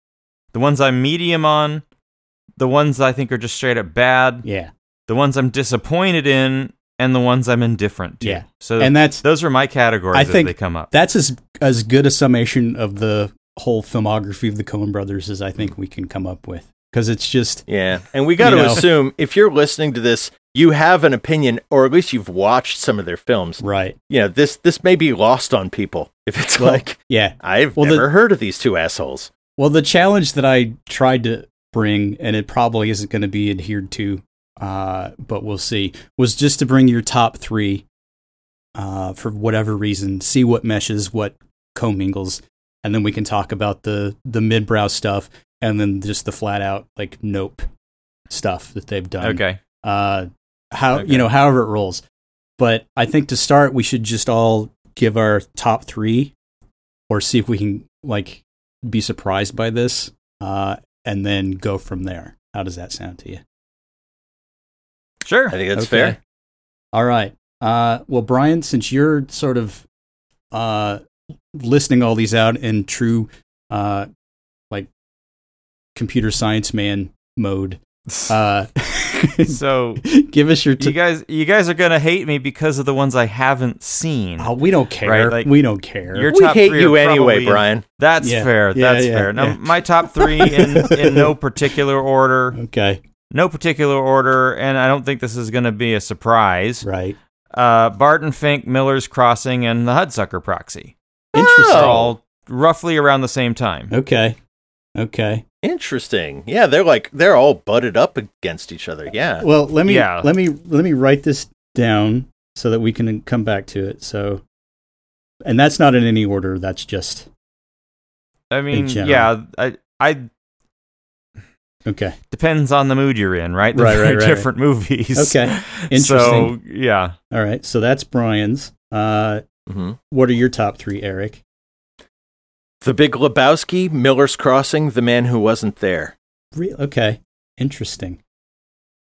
the ones I'm medium on, the ones I think are just straight up bad, yeah, the ones I'm disappointed in, and the ones I'm indifferent to. Yeah. So and that's those are my categories I as think they come up. that's as as good a summation of the whole filmography of the Coen brothers as I think we can come up with because it's just Yeah. And we got to know. assume if you're listening to this, you have an opinion, or at least you've watched some of their films. right. You know, this this may be lost on people if it's Well, like Yeah. I've well, the- never heard of these two assholes. Well, the challenge that I tried to bring, and it probably isn't going to be adhered to, uh, but we'll see, was just to bring your top three uh, for whatever reason, see what meshes, what commingles, and then we can talk about the the midbrow stuff, and then just the flat out like nope stuff that they've done. okay. uh, how Okay. you know however it rolls. But I think to start, we should just all give our top three, or see if we can like be surprised by this, uh, and then go from there. How does that sound to you? Sure. I think that's Okay. fair. All right. Uh, well, Brian, since you're sort of uh, listing all these out in true, uh, like computer science man mode. Uh, [laughs] so [laughs] give us your. you T- guys, you guys are gonna hate me because of the ones I haven't seen. oh, we don't care. Right, like, we don't care. Your we top hate three you anyway, probably- Brian. That's Yeah. fair. Yeah, That's yeah, fair. Now, my top three [laughs] in in no particular order. okay, No particular order, and I don't think this is going to be a surprise. right. Uh, Barton Fink, Miller's Crossing, and the Hudsucker Proxy. Interesting. Oh. all roughly around the same time. Okay, okay. Interesting. Yeah, they're like they're all butted up against each other. Yeah. Well, let me Yeah. let me let me write this down so that we can come back to it. So, and that's not in any order. That's just I mean, yeah, I, I okay. depends on the mood you're in, right? They're Right, right, very right, different movies. Okay, [laughs] So interesting. yeah, All right, so that's Brian's. Uh, hmm what are your top three, Eric? The Big Lebowski, Miller's Crossing, The Man Who Wasn't There. Re- okay, interesting.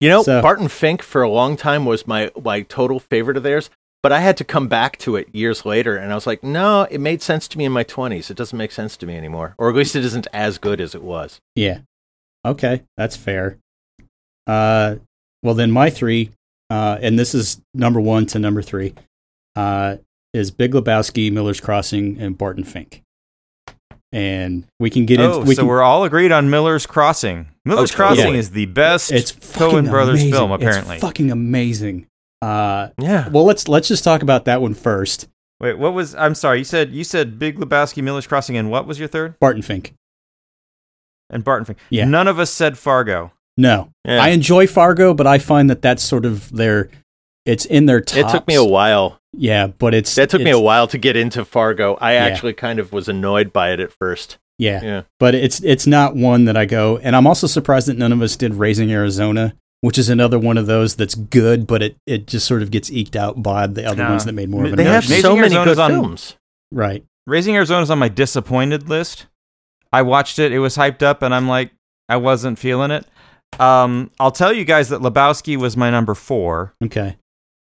You know, So- Barton Fink for a long time was my my total favorite of theirs, but I had to come back to it years later, and I was like, no, it made sense to me in my twenties. It doesn't make sense to me anymore, or at least it isn't as good as it was. Yeah. Okay, that's fair. Uh, well then my three, uh, and this is number one to number three, uh, is Big Lebowski, Miller's Crossing, and Barton Fink. And we can get oh, into. We so can, we're all agreed on Miller's Crossing. Miller's Okay. Crossing Yeah. is the best it's Coen Brothers amazing. film, apparently. It's fucking amazing. Uh, Yeah. well, let's let's just talk about that one first. Wait, what was? I'm sorry. You said you said Big Lebowski, Miller's Crossing, and what was your third? Barton Fink. And Barton Fink. Yeah. None of us said Fargo. No, Yeah. I enjoy Fargo, but I find that that's sort of their. It's in their top. It took me a while. Yeah, but it's That took me a while to get into Fargo. I Yeah. actually kind of was annoyed by it at first. Yeah, Yeah. but it's it's not one that I go. And I'm also surprised that none of us did Raising Arizona, which is another one of those that's good, but it it just sort of gets eked out by the other No. ones that made more of an They have impression. so Raising many Arizona's good on- films. right. Raising Arizona's on my disappointed list. I watched it. It was hyped up, and I'm like, I wasn't feeling it. Um, I'll tell you guys that Lebowski was my number four, Okay.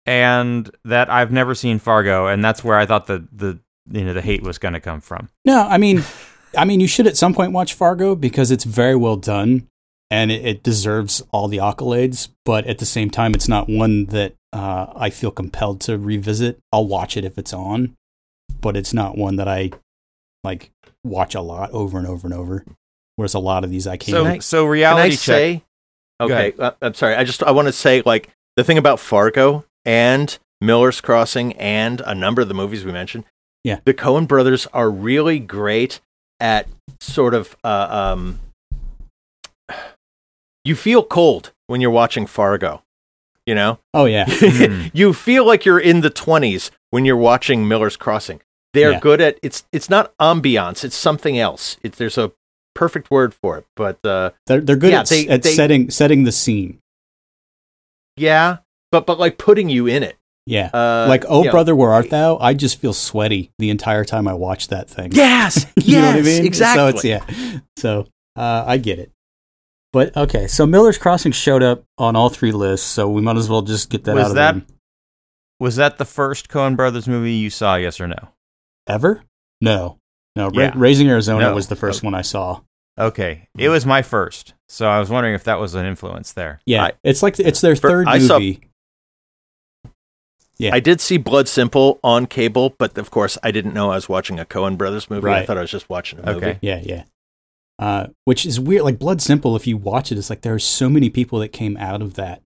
And that I've never seen Fargo, and that's where I thought the the you know the hate was going to come from. No, I mean, [laughs] I mean, you should at some point watch Fargo because it's very well done and it, it deserves all the accolades. But at the same time, it's not one that uh, I feel compelled to revisit. I'll watch it if it's on, but it's not one that I like watch a lot over and over and over. Whereas a lot of these I can't. So I- so Can reality I check. say? Okay, uh, I'm sorry. I just I want to say like the thing about Fargo and Miller's Crossing and a number of the movies we mentioned. Yeah. the Coen Brothers are really great at sort of uh, um. You feel cold when you're watching Fargo, you know. oh yeah, [laughs] Hmm. you feel like you're in the 20s when you're watching Miller's Crossing. They're Yeah. good at it's. It's not ambiance. It's something else. It's there's a perfect word for it, but uh, they're they're good Yeah, at, they- at they- setting setting the scene. yeah, but but like putting you in it. Yeah, Uh, like oh you know, brother, where art thou? I just feel sweaty the entire time I watch that thing. Yes, [laughs] You know what I mean? exactly. So it's yeah. So uh, I get it. But okay, so Miller's Crossing showed up on all three lists, so we might as well just get that Was out of that- them. Was that the first Coen Brothers movie you saw? Yes or no? Ever? No, no. Ra- Yeah. Raising Arizona No. was the first one I saw. Okay, it was my first, so I was wondering if that was an influence there. Yeah, I- it's like it's their For- third I saw- movie. Yeah. I did see Blood Simple on cable, but of course I didn't know I was watching a Coen Brothers movie. I thought I was just watching a movie. Okay. Yeah, yeah. Uh, which is weird. Like Blood Simple, if you watch it, it's like there are so many people that came out of that.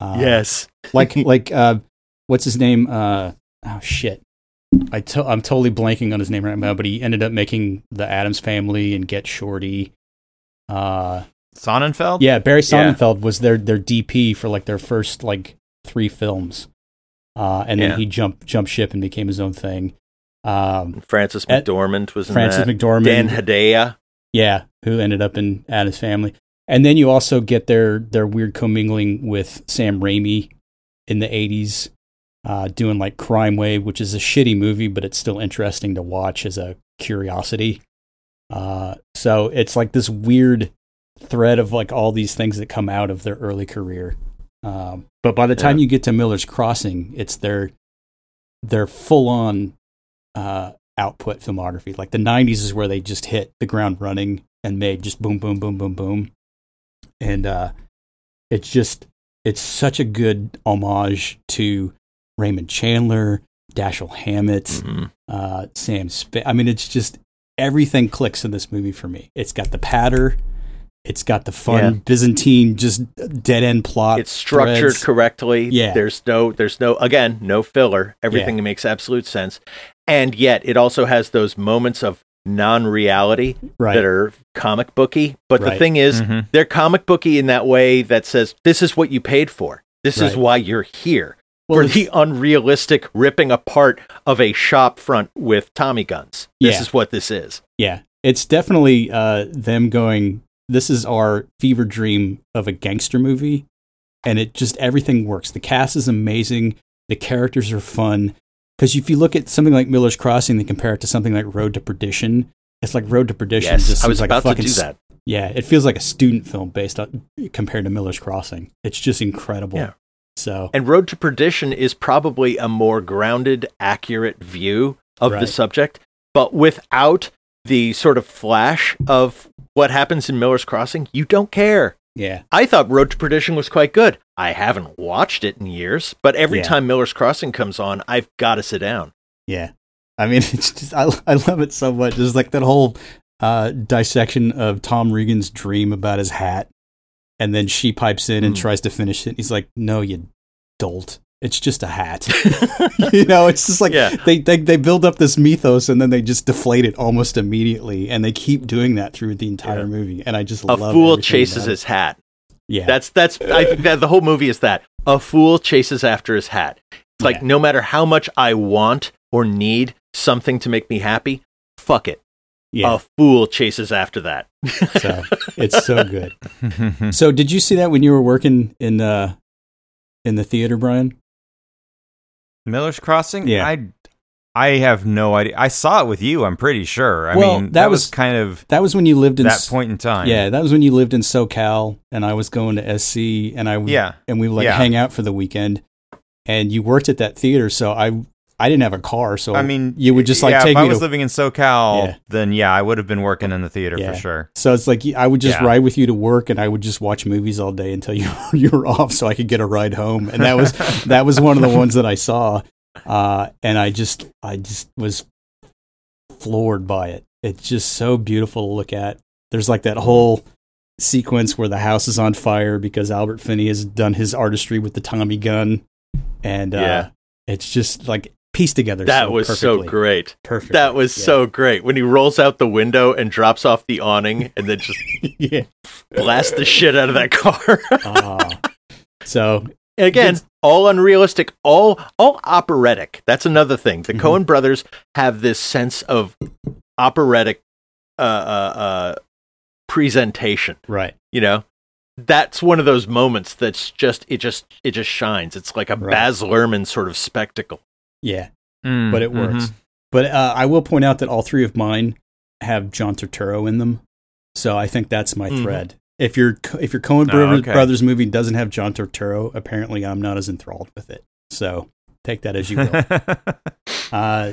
Uh, Yes. [laughs] like like uh, what's his name? Uh, oh shit, I to- I'm totally blanking on his name right now. But he ended up making the Addams Family and Get Shorty. Uh, Sonnenfeld. yeah, Barry Yeah. Sonnenfeld was their their DP for like their first like three films, uh, and then Yeah. he jumped jumped ship and became his own thing. Um, Frances McDormand was in Frances that. McDormand, Dan Hedaya. yeah, who ended up in Addams Family. And then you also get their their weird commingling with Sam Raimi in the '80s, uh, doing like Crime Wave, which is a shitty movie, but it's still interesting to watch as a curiosity. Uh, so it's like this weird thread of like all these things that come out of their early career. Um, but by the time Yeah. you get to Miller's Crossing, it's their their full on uh, output filmography. Like the '90s is where they just hit the ground running, and made just boom, boom, boom, boom, boom. And uh, it's just, it's such a good homage to Raymond Chandler, Dashiell Hammett, Mhm. uh, Sam Spade. I mean, it's just everything clicks in this movie for me. It's got the patter, it's got the fun Yeah. Byzantine, just dead end plot. It's structured threads. correctly. Yeah. There's no there's no again, no filler. Everything makes absolute sense. And yet it also has those moments of non-reality right? that are comic booky. But the Right. Mm-hmm. thing is, Mhm. they're comic booky in that way that says this is what you paid for. This is why you're here. Well, for the unrealistic ripping apart of a shop front with Tommy guns. This Yeah. is what this is. Yeah, it's definitely uh, them going. This is our fever dream of a gangster movie, and it just everything works. The cast is amazing. The characters are fun. Because if you look at something like Miller's Crossing and compare it to something like Road to Perdition, it's like Road to Perdition. Yes, just I was like a about to fucking do that. Yeah, it feels like a student film based on compared to Miller's Crossing. It's just incredible. Yeah. So And Road to Perdition is probably a more grounded, accurate view of Right. the subject, but without the sort of flash of what happens in Miller's Crossing, you don't care. yeah, I thought Road to Perdition was quite good. I haven't watched it in years, but every Yeah. time Miller's Crossing comes on, I've got to sit down. Yeah. I mean, [laughs] it's just, I, I love it so much. There's like that whole uh, dissection of Tom Reagan's dream about his hat. And then she pipes in and Mm. tries to finish it. He's like, no, you dolt. It's just a hat. [laughs] you know, it's just like Yeah. they, they, they build up this mythos and then they just deflate it almost immediately. And they keep doing that through the entire Yeah. movie. And I just love it. A fool chases his hat. Yeah. That's that's I think that the whole movie is that. A fool chases after his hat. It's like Yeah. no matter how much I want or need something to make me happy, fuck it. yeah. A fool chases after that. So [laughs] it's so good. So did you see that when you were working in, uh, in the theater, Brian? Miller's Crossing? Yeah. I I have no idea. I saw it with you, I'm pretty sure. I Well, mean, that that, was, was- kind of That was when you lived in that point in time. Yeah, that was when you lived in SoCal, and I was going to SC, and I would, Yeah. and we would like Yeah. hang out for the weekend. And you worked at that theater, so I I didn't have a car, so I mean, you would just like yeah, take if I was to. living in SoCal, Yeah. then yeah, I would have been working in the theater Yeah. for sure. so it's like I would just ride with you to work, and I would just watch movies all day until you [laughs] you were off, so I could get a ride home. And that was [laughs] that was one of the ones that I saw, uh, and I just I just was floored by it. It's just so beautiful to look at. There's like that whole sequence where the house is on fire because Albert Finney has done his artistry with the Tommy gun, and uh, it's just like pieced together. that so was so great. Perfect. That was Yeah. so great. When he rolls out the window and drops off the awning and then just [laughs] yeah. blasts the shit out of that car. [laughs] Ah. so Again, It's- all unrealistic, all all operatic. That's another thing. The Mhm. Coen brothers have this sense of operatic uh, uh, uh, presentation. right. You know, that's one of those moments that's just it just it just shines. It's like a Right. Baz Luhrmann sort of spectacle. Yeah. Mm, but it works. mhm. But uh, I will point out that all three of mine have John Turturro in them, so I think that's my Mhm. thread. If your if your Coen Oh, Brothers, okay. Brothers movie doesn't have John Turturro, apparently I'm not as enthralled with it. So take that as you will. [laughs] uh,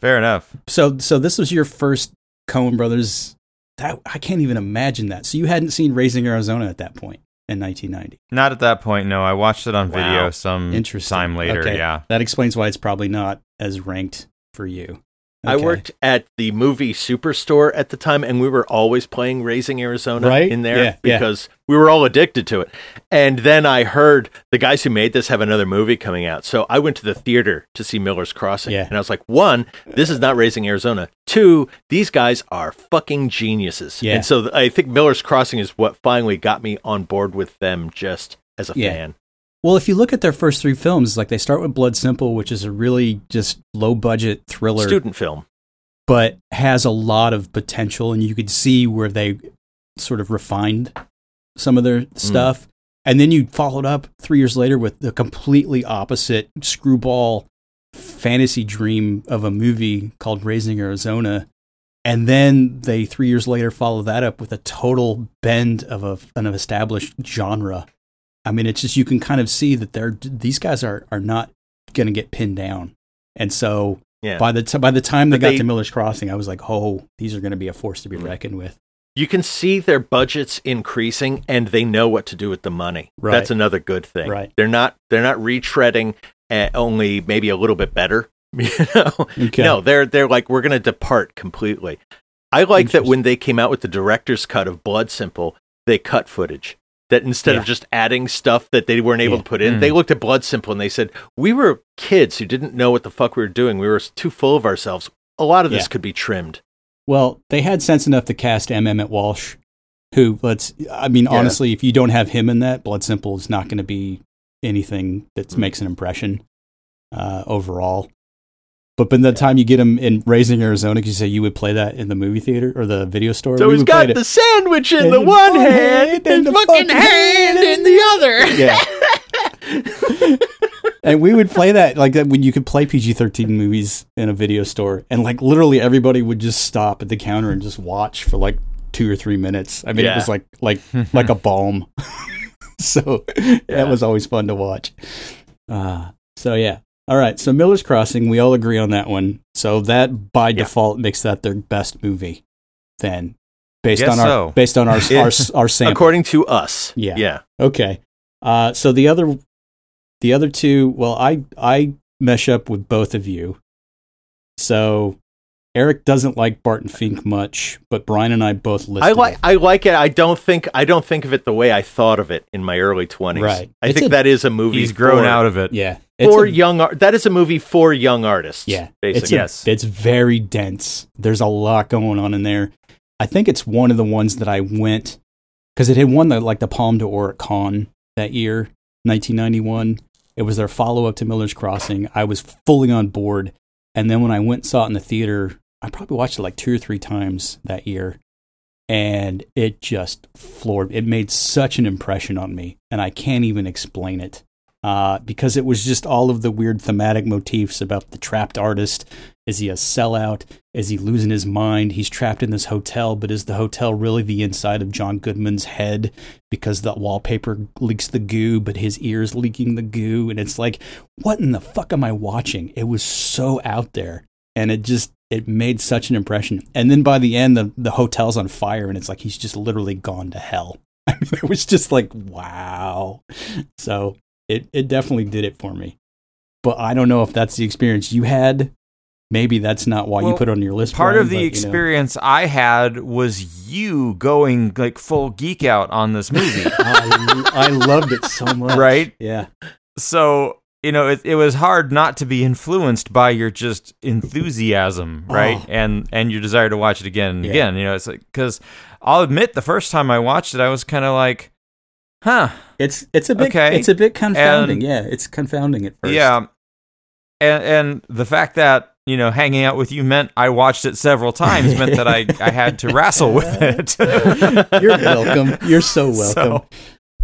Fair enough. so so this was your first Coen Brothers. That I can't even imagine that. So you hadn't seen Raising Arizona at that point in 1990. Not at that point. No, I watched it on Wow. video some Interesting. time later. Okay. Yeah. That explains why it's probably not as ranked for you. I worked at the movie Superstore at the time, and we were always playing Raising Arizona Right? in there Yeah, yeah. because we were all addicted to it. And then I heard the guys who made this have another movie coming out. So I went to the theater to see Miller's Crossing. Yeah. And I was like, one, this is not Raising Arizona. Two, these guys are fucking geniuses. Yeah. And so I think Miller's Crossing is what finally got me on board with them just as a Yeah. fan. Well, if you look at their first three films, like they start with Blood Simple, which is a really just low budget thriller, Student film. but has a lot of potential, and you could see where they sort of refined some of their mm. stuff. And then you followed up three years later with the completely opposite screwball fantasy dream of a movie called Raising Arizona. And then they three years later follow that up with a total bend of a, an established genre. I mean, it's just you can kind of see that they're these guys are are not going to get pinned down. And so Yeah. by the t- by the time they But got they- to Miller's Crossing, I was like, "Oh, these are going to be a force to be Mm. reckoned with." you can see their budgets increasing and they know what to do with the money. Right. That's another good thing. Right. They're not they're not retreading uh, only maybe a little bit better. [laughs] You know? Okay. No, they're they're like we're going to depart completely. I like that when they came out with the director's cut of Blood Simple, they cut footage. That instead Yeah. of just adding stuff that they weren't able Yeah. to put in, Mm. they looked at Blood Simple and they said, "We were kids who didn't know what the fuck we were doing. We were too full of ourselves. A lot of this Yeah. could be trimmed." Well, they had sense enough to cast M. Emmett Walsh, who let's. I mean, honestly, if you don't have him in that, Blood Simple is not going to be anything that Mm. makes an impression uh, overall. But by the time you get him in Raising Arizona, 'cause you say you would play that in the movie theater or the video store. So we he's got the sandwich in the one hand hand and the fucking hand in the other. [laughs] Yeah. and we would play that like that when you could play PG thirteen movies in a video store, and like literally everybody would just stop at the counter and just watch for like two or three minutes. I mean, it was like like [laughs] like a balm. [laughs] so Yeah. that was always fun to watch. Uh, so yeah. All right. So Miller's Crossing, we all agree on that one. So that by default makes that their best movie. Then, based Guess on our so. based on our [laughs] our our sample. According to us. Yeah. Yeah. Okay. Uh, so the other, the other two, well, I I mesh up with both of you. So Eric doesn't like Barton Fink much, but Brian and I both listed I like. I like it. I don't think I don't think of it the way I thought of it in my early twenties. Right. I It's think a- that is a movie. He's grown for, out of it. Yeah, it's for a- young. ar- That is a movie for young artists. yeah, basically. it's a- Yes. it's very dense. There's a lot going on in there. I think it's one of the ones that I went because it had won the like the Palme d'Or at Cannes that year, 1991. It was their follow up to Miller's Crossing. I was fully on board, and then when I went and saw it in the theater, I probably watched it like two or three times that year, and it just floored. It made such an impression on me, and I can't even explain it. Uh, because it was just all of the weird thematic motifs about the trapped artist. Is he a sellout? Is he losing his mind? He's trapped in this hotel, but is the hotel really the inside of John Goodman's head because the wallpaper leaks the goo, but his ears leaking the goo? And it's like, what in the fuck am I watching? It was so out there, and it just it made such an impression. And then by the end, the the hotel's on fire, and it's like he's just literally gone to hell. [laughs] I mean, it was just like wow. So it it definitely did it for me. But I don't know if that's the experience you had. Maybe that's not why you put it on your list. Part Brian, of the but, you know. experience I had was you going like full geek out on this movie. [laughs] I, I loved it so much. Right? Yeah. so you know it, it was hard not to be influenced by your just enthusiasm oh. right Oh. and and your desire to watch it again and Yeah. again you know it's like because i'll admit the first time i watched it i was kind of like huh It's it's a bit Okay. it's a bit confounding. And- yeah, it's confounding at first. yeah and and the fact that you know hanging out with you meant i watched it several times meant that i i had to wrestle with it [laughs] You're welcome. You're so [laughs] welcome. So-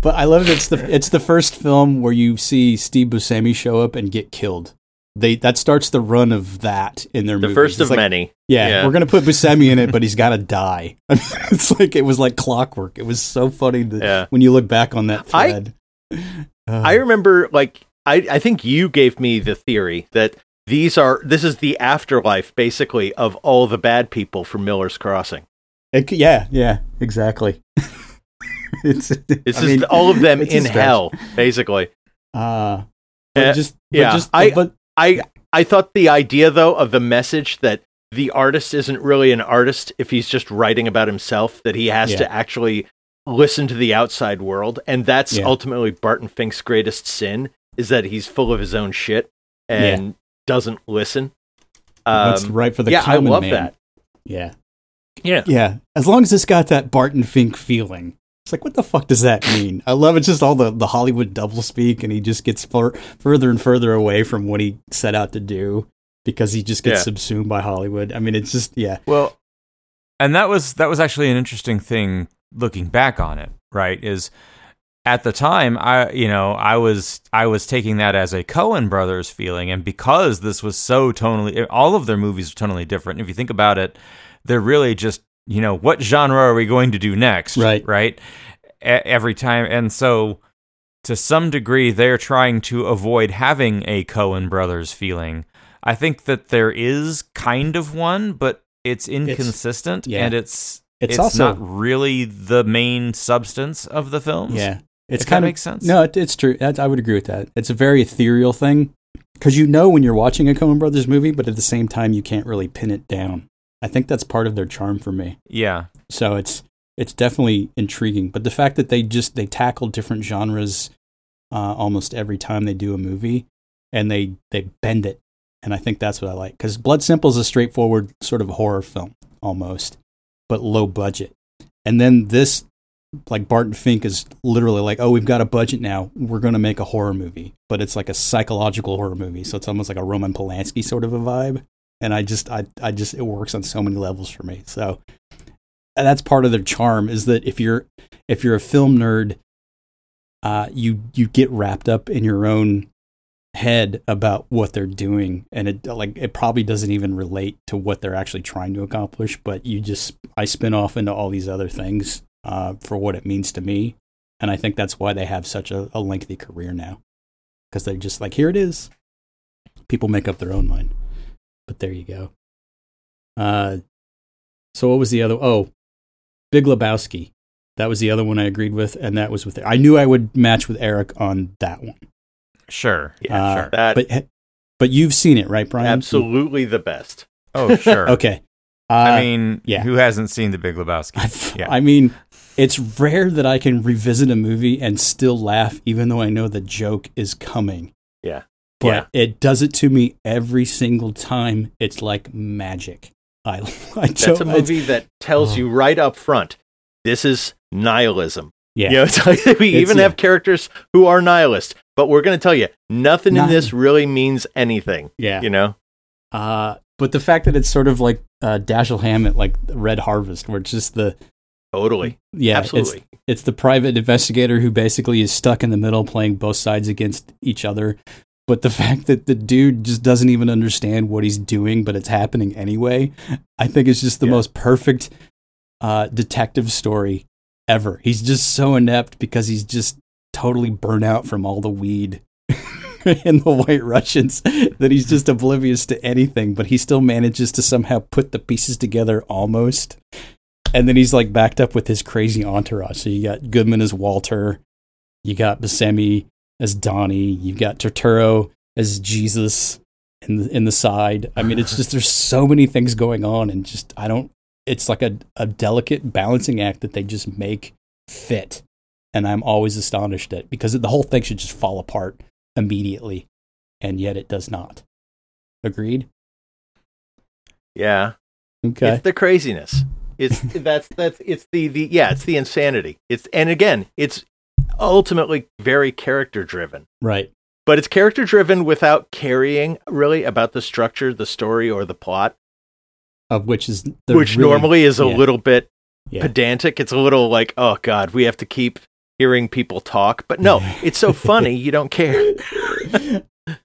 But I love it. It's the it's the first film where you see Steve Buscemi show up and get killed. They that starts the run of that in their The movies. first It's of like, many. Yeah, Yeah. we're gonna put Buscemi in it, but he's got to die. [laughs] I mean, it's like it was like clockwork. It was so funny to, Yeah. when you look back on that I- thread. [sighs] Uh, I remember like I, I think you gave me the theory that these are this is the afterlife basically of all the bad people from Miller's Crossing. it yeah, yeah, exactly. it's [laughs] It's I just mean, all of them in hell, basically. Uh, but Uh, just but yeah, just I- but I I thought the idea though of the message that the artist isn't really an artist if he's just writing about himself, that he has Yeah. to actually listen to the outside world, and that's Yeah. ultimately Barton Fink's greatest sin is that he's full of his own shit and doesn't listen. wants to Um, write for the yeah, I love man. that. Yeah, Yeah. yeah. As long as it's got that Barton Fink feeling. It's like, what the fuck does that mean? I love it. Just all the, the Hollywood doublespeak, and he just gets fur- further and further away from what he set out to do because he just gets Yeah. subsumed by Hollywood. I mean, it's just, yeah. Well, and that was that was actually an interesting thing looking back on it, right? Is at the time I you know, I was I was taking that as a Coen brothers feeling and because this was so tonally all of their movies are tonally different. If you think about it, they're really just, you know, what genre are we going to do next? Right. Right? E- every time and so to some degree they're trying to avoid having a Coen brothers feeling. I think that there is kind of one, but it's inconsistent yeah. and it's It's, it's, also not really the main substance of the films. yeah. It's kind of makes sense. No, it, it's true. That, I would agree with that. It's a very ethereal thing because you know when you're watching a Coen Brothers movie, but at the same time you can't really pin it down. I think that's part of their charm for me. Yeah. So it's it's definitely intriguing. But the fact that they just they tackle different genres uh, almost every time they do a movie, and they they bend it, and I think that's what I like because Blood Simple is a straightforward sort of horror film almost, but low budget. And then this, like Barton Fink is literally like, oh, we've got a budget now. We're going to make a horror movie, but it's like a psychological horror movie. So it's almost like a Roman Polanski sort of a vibe. And I just, I, I just, it works on so many levels for me. So that's part of their charm is that if you're, if you're a film nerd, uh, you, you get wrapped up in your own head about what they're doing. And it like it probably doesn't even relate to what they're actually trying to accomplish but you just i spin off into all these other things uh, for what it means to me. And i think that's why they have such a, a lengthy career now. Because they're just like here it is. People make up their own mind but there you go uh, so what was the other oh big lebowski that was the other one i agreed with and that was with i knew i would match with eric on that one Sure. Yeah, Uh, sure. That but but you've seen it, right, Brian? absolutely the best. Oh, sure. [laughs] Okay. Uh, I mean, yeah. who hasn't seen The Big Lebowski? I, yeah. I mean, it's rare that I can revisit a movie and still laugh, even though I know the joke is coming. Yeah. But Yeah. it does it to me every single time. It's like magic. I, [laughs] I That's a movie that tells Oh. you right up front this is nihilism. Yeah. You know, [laughs] it's like we It's- even yeah. have characters who are nihilists, but we're going to tell you nothing in this really means anything. yeah. You know, Uh, but the fact that it's sort of like uh, Dashiell Hammett, like Red Harvest, where it's just the totally, yeah, it's- absolutely. it's the private investigator who basically is stuck in the middle playing both sides against each other. But the [laughs] fact that the dude just doesn't even understand what he's doing, but it's happening anyway, I think is just the Yeah. most perfect uh, detective story ever. He's just so inept because he's just totally burnt out from all the weed [laughs] and the white Russians [laughs] that he's just oblivious to anything, but he still manages to somehow put the pieces together almost and then he's like backed up with his crazy entourage. So you got Goodman as Walter, you got Buscemi as Donnie, You've got Turturro as Jesus in the in the side. I mean, it's just there's so many things going on, and just I don't. It's like a a delicate balancing act that they just make fit, and I'm always astonished at because the whole thing should just fall apart immediately, and yet it does not. Agreed. yeah. Okay. It's the craziness. It's that's that's it's the the yeah, it's the insanity. It's and again, it's ultimately very character driven. right. But it's character driven without caring really about the structure, the story, or the plot, Of which is the which really- normally is a yeah. little bit Yeah. pedantic. It's a little like, oh god, we have to keep hearing people talk. But no, [laughs] it's so funny, you don't care. [laughs]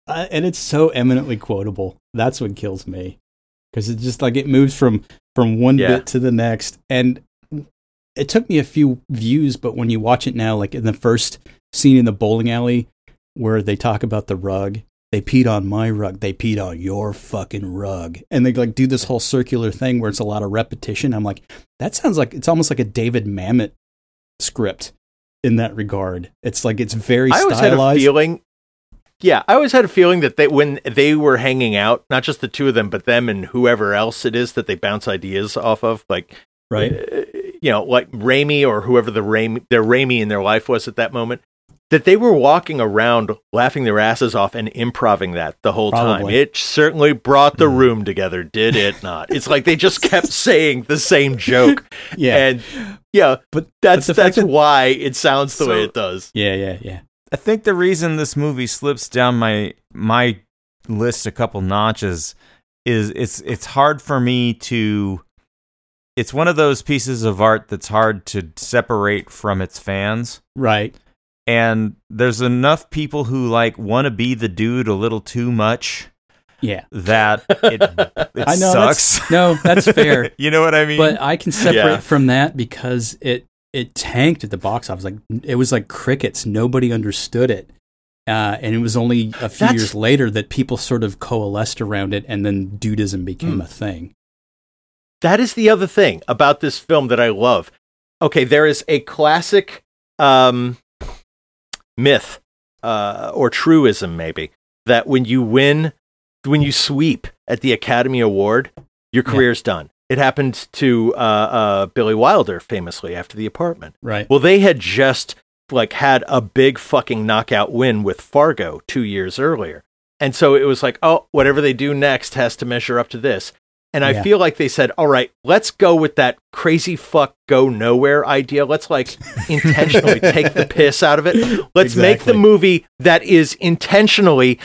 uh, and it's so eminently quotable. That's what kills me because it's just like it moves from from one Yeah. bit to the next, and it took me a few views, but when you watch it now, like in the first scene in the bowling alley where they talk about the rug. They peed on my rug. They peed on your fucking rug, and they like do this whole circular thing where it's a lot of repetition. I'm like, that sounds like it's almost like a David Mamet script in that regard. It's like it's very I always had a stylized. feeling. Yeah, I always had a feeling that they when they were hanging out, not just the two of them, but them and whoever else it is that they bounce ideas off of, like right? uh, you know, like Raimi or whoever the Raimi, their Raimi in their life was at that moment, that they were walking around laughing their asses off and improving that the whole time. Probably. Mm. It certainly brought the room together, did it not? It's like they just kept [laughs] saying the same joke, [laughs] Yeah, and yeah, but that's but that's that- why it sounds the way it does. yeah, yeah, yeah. I think the reason this movie slips down my my list a couple notches is it's it's hard for me to it's one of those pieces of art that's hard to separate from its fans Right. and there's enough people who like want to be the dude a little too much Yeah. that it, [laughs] it I know. sucks. That's, no, that's fair. [laughs] you know what I mean? but I can separate Yeah. from that because it it tanked at the box office. Like it was like crickets. Nobody understood it. Uh, and it was only a few That's- years later that people sort of coalesced around it, and then dudeism became Hmm. a thing. That is the other thing about this film that I love. Okay, there is a classic um, myth uh, or truism, maybe, that when you win, when you sweep at the Academy Award, your Yeah. career's done. It happened to uh, uh, Billy Wilder famously after The Apartment. Right. Well, they had just like had a big fucking knockout win with Fargo two years earlier. And so it was like, oh, whatever they do next has to measure up to this. And I Yeah. feel like they said, all right, let's go with that crazy fuck go nowhere idea. Let's like [laughs] intentionally take the piss out of it. Let's make the movie that is intentionally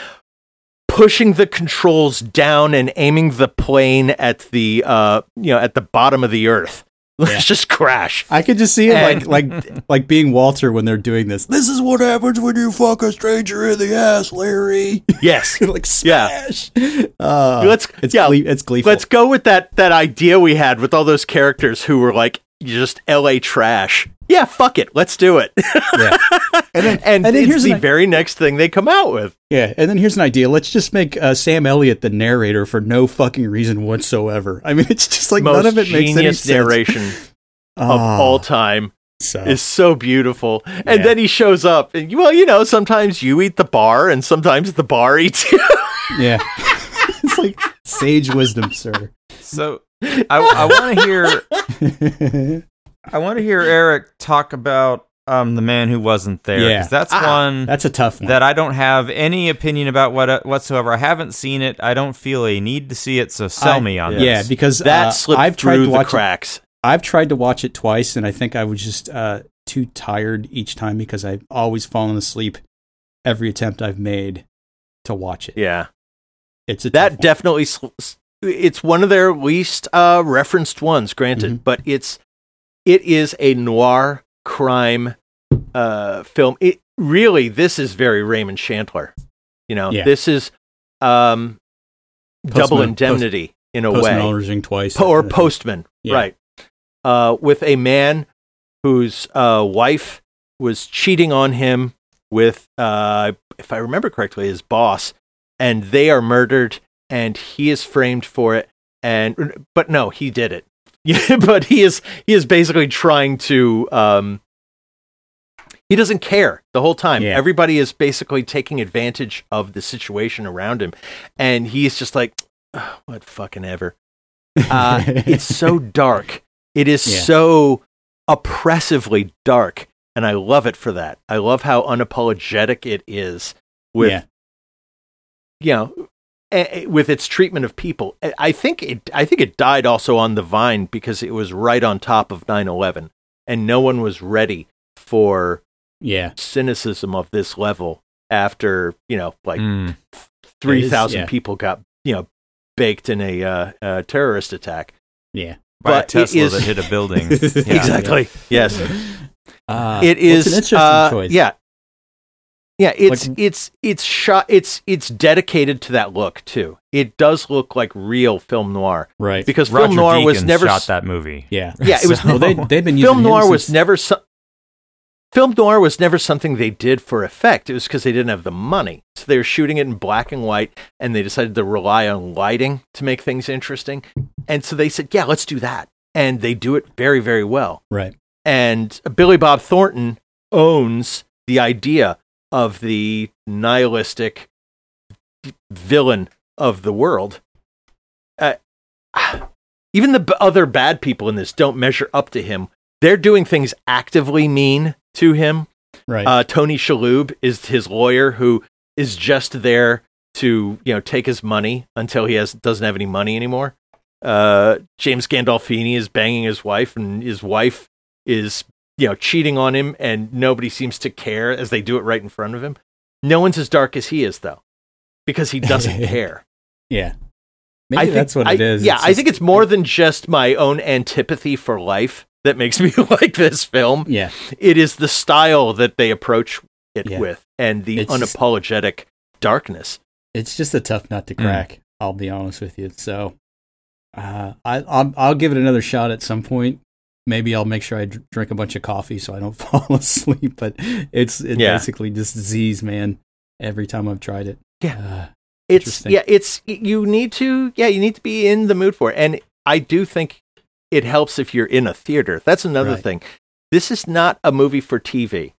pushing the controls down and aiming the plane at the uh you know at the bottom of the earth. [laughs] Let's Yeah. just crash. I could just see it And- like like [laughs] like being Walter when they're doing this. This is what happens when you fuck a stranger in the ass, Larry. [laughs] Yes. like Yeah. smash. Uh, Let's it's yeah, gle- it's gleeful. let's go with that that idea we had with all those characters who were like just LA trash. Yeah, fuck it. Let's do it. yeah. [laughs] And then and, and then it's here's the an, very next thing they come out with. yeah, and then here's an idea. Let's just make uh, Sam Elliott the narrator for no fucking reason whatsoever. I mean, [laughs] it's just like Most none of it makes any genius sense. narration [laughs] of Ah, all time so. is so beautiful. And Yeah. then he shows up and well, you know, sometimes you eat the bar and sometimes the bar eats you. yeah. it's like sage wisdom, sir. So I, I want to hear I want to hear Eric talk about um the man who wasn't there. 'cause Yeah. that's Ah, one That's a tough one. that I don't have any opinion about what whatsoever. I haven't seen it. I don't feel a need to see it. So sell I- me on this. yeah, this. because that uh, slipped I've tried through to the watch it cracks. I've tried to watch it twice, and I think I was just uh, too tired each time because I've always fallen asleep every attempt I've made to watch it. Yeah. It's a tough that one. definitely sl- s- it's one of their least uh, referenced ones granted Mhm. but it's it is a noir crime uh, film. It really this is very raymond chandler you know? Yeah. this is um, double Postman- indemnity in a way. Ulrich twice, or postman Yeah. right. Uh, with a man whose uh, wife was cheating on him with uh, if i remember correctly his boss and they are murdered and he is framed for it and but no he did it yeah [laughs] but he is he is basically trying to um he doesn't care the whole time Yeah. everybody is basically taking advantage of the situation around him and he's just like "Ugh, what fucking ever [laughs] uh, it's so dark it is Yeah. so oppressively dark and i love it for that i love how unapologetic it is with yeah. you know with its treatment of people Eh, i think it i think it died also on the vine because it was right on top of 9-11 and no one was ready for yeah. cynicism of this level after you know like Mm. 3000 yeah. people got you know baked in a uh, uh, terrorist attack Yeah. by but it Tesla is- that hit a building. [laughs] [laughs] Yeah. exactly yes Uh, it well, it's an interesting uh, choice. yeah yeah it's Like- it's it's shot it's it's dedicated to that look too it does look like real film noir Right. because Roger film noir was never shot that movie. yeah. yeah it was [laughs] Well, they, [laughs] they've been using film him noir was never so- film noir was never something they did for effect it was because they didn't have the money so they were shooting it in black and white and they decided to rely on lighting to make things interesting and so they said yeah let's do that and they do it very very well right. and Billy Bob Thornton owns the idea of the nihilistic villain of the world. Uh, even the b- other bad people in this don't measure up to him. They're doing things actively mean to him. Right. Uh, Tony Shalhoub is his lawyer who is just there to you know take his money until he has doesn't have any money anymore. Uh, James Gandolfini is banging his wife, and his wife is you know cheating on him, and nobody seems to care as they do it right in front of him. No one's as dark as he is, though, because he doesn't [laughs] care. yeah. Maybe I think that's what it is. Yeah, It's I think it's more than just my own antipathy for life that makes [laughs] me like this film. Yeah. It is the style that they approach it Yeah. with, and the It's just- unapologetic darkness. It's just a tough nut to Hmm. crack. I'll be honest with you. So, uh, I, I'll, I'll give it another shot at some point. Maybe I'll make sure I drink a bunch of coffee so I don't [laughs] fall asleep. But it's it Yeah. basically just disease, man. Every time I've tried it. Yeah. Uh, It's yeah, it's you need to yeah, you need to be in the mood for it. And I do think it helps if you're in a theater. That's another Right. thing. This is not a movie for TV.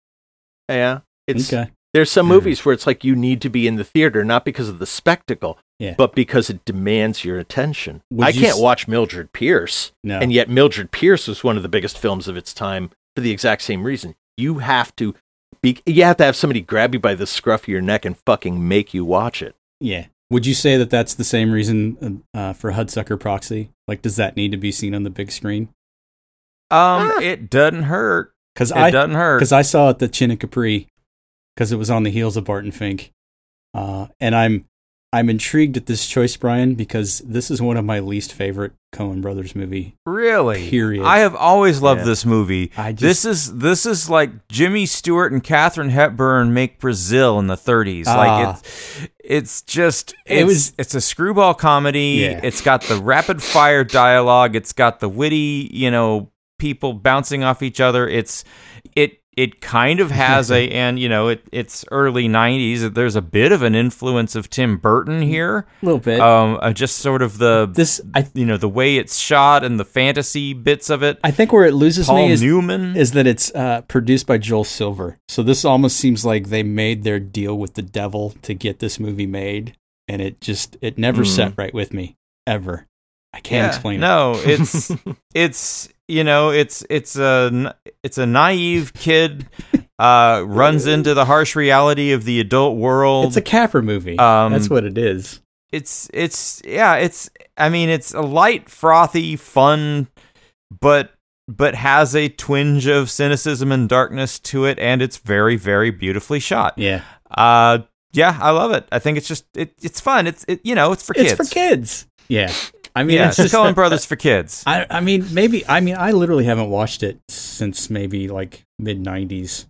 Yeah, it's okay. There's some Mhm. movies where it's like you need to be in the theater, not because of the spectacle, Yeah. but because it demands your attention. Would I you can't s- watch Mildred Pierce, No. and yet Mildred Pierce was one of the biggest films of its time for the exact same reason. You have to be, you have to have somebody grab you by the scruff of your neck and fucking make you watch it. Yeah. Would you say that that's the same reason uh, for Hudsucker Proxy? Like, does that need to be seen on the big screen? Um, Ah. it doesn't hurt. Because It I doesn't hurt. because I saw it at Cine Capri because it was on the heels of Barton Fink, uh, and I'm I'm intrigued at this choice, Brian, because this is one of my least favorite Coen Brothers movie. Really? Period. I have always loved Yeah. this movie. I just- this is this is like Jimmy Stewart and Katharine Hepburn make Brazil in the 30s. Ah. Like it's it's just It it's, was- it's a screwball comedy. Yeah. It's got the rapid fire dialogue. It's got the witty, you know, people bouncing off each other. It's it it kind of has a [laughs] and you know it it's early 90s. There's a bit of an influence of Tim Burton here. A little bit. Um, uh, just sort of the this I you know the way it's shot and the fantasy bits of it. I think where it loses Paul me is Newman. is that it's uh, produced by Joel Silver. So this almost seems like they made their deal with the devil to get this movie made, and it just it never Mm. set right with me ever. I can't Yeah, explain it. No, [laughs] it's it's you know it's it's a it's a naive kid uh, runs into the harsh reality of the adult world. It's a Capra movie. Um, That's what it is. it's it's yeah it's I mean it's a light frothy fun, but but has a twinge of cynicism and darkness to it, and it's very very beautifully shot. Yeah, Uh, yeah, I love it. I think it's just it, it's fun. It's it, you know it's for kids. it's for kids. Yeah, I mean, yeah, it's just Coen Brothers for kids. I, I mean, maybe. I mean, I literally haven't watched it since maybe like mid '90s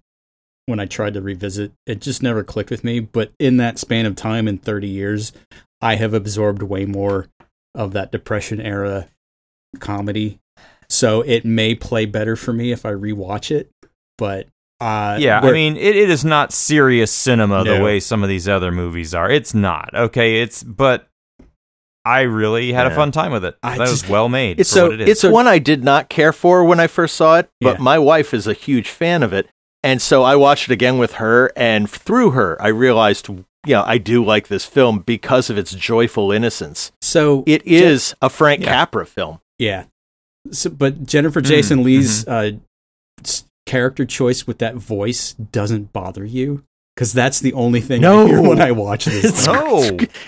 when I tried to revisit. It just never clicked with me. But in that span of time, in 30 years, I have absorbed way more of that Depression era comedy. So it may play better for me if I rewatch it. But uh, Yeah, I mean, it, it is not serious cinema the way some of these other movies are. It's not okay. It's but I really had a fun time with it. I that was well made It's for so what it is. it's one I did not care for when I first saw it, but Yeah. my wife is a huge fan of it, and so I watched it again with her, and through her, I realized, you know, I do like this film because of its joyful innocence. so It is a Frank Yeah. Capra film. Yeah. So, but Jennifer Mm, Jason Leigh's mm-hmm. uh, character choice with that voice doesn't bother you because that's the only thing No. I hear when I watch this. [laughs] It's- no,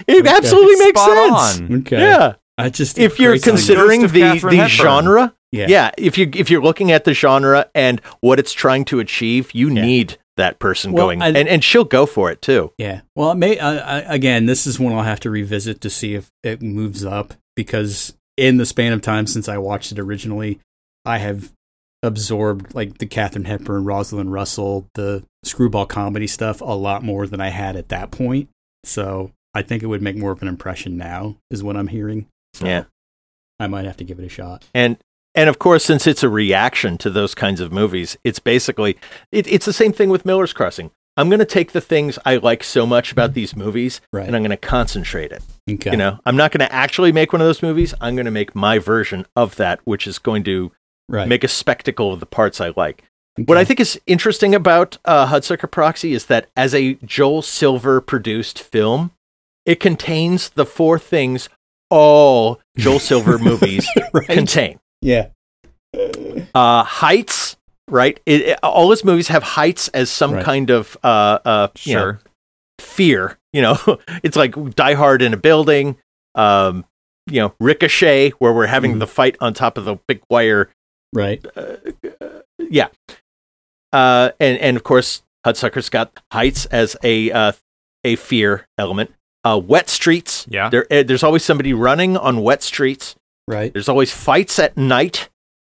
It absolutely makes spot sense. on. okay. Yeah, I just if you're grates on me. considering the the Hepburn. genre, yeah, yeah. if you if you're looking at the genre and what it's trying to achieve, you Yeah. need that person Well, going, I- and and she'll go for it too. yeah. Well, it may uh, I, again, this is one I'll have to revisit to see if it moves up because in the span of time since I watched it originally, I have absorbed like the Katharine Hepburn, Rosalind Russell, the screwball comedy stuff a lot more than I had at that point. So I think it would make more of an impression now, is what I'm hearing. So Yeah. I might have to give it a shot. And and of course, since it's a reaction to those kinds of movies, it's basically it, it's the same thing with Miller's Crossing. I'm going to take the things I like so much about mm-hmm. these movies, Right. and I'm going to concentrate it. Okay. You know, I'm not going to actually make one of those movies. I'm going to make my version of that, which is going to right. make a spectacle of the parts I like. What I think is interesting about uh, Hudsucker Proxy is that as a Joel Silver produced film, it contains the four things all Joel Silver [laughs] movies Right. contain Yeah. uh, heights, right? It, it- all his movies have heights as some Right. kind of uh, uh, you know, fear. You know, [laughs] it's like Die Hard in a building. Um, you know, Ricochet, where we're having Mhm. the fight on top of the big wire. Right. Yeah, uh, and and of course, Hudsucker's got heights as a uh, a fear element. Uh, wet streets. Yeah. There, eh, there's always somebody running on wet streets. Right. There's always fights at night,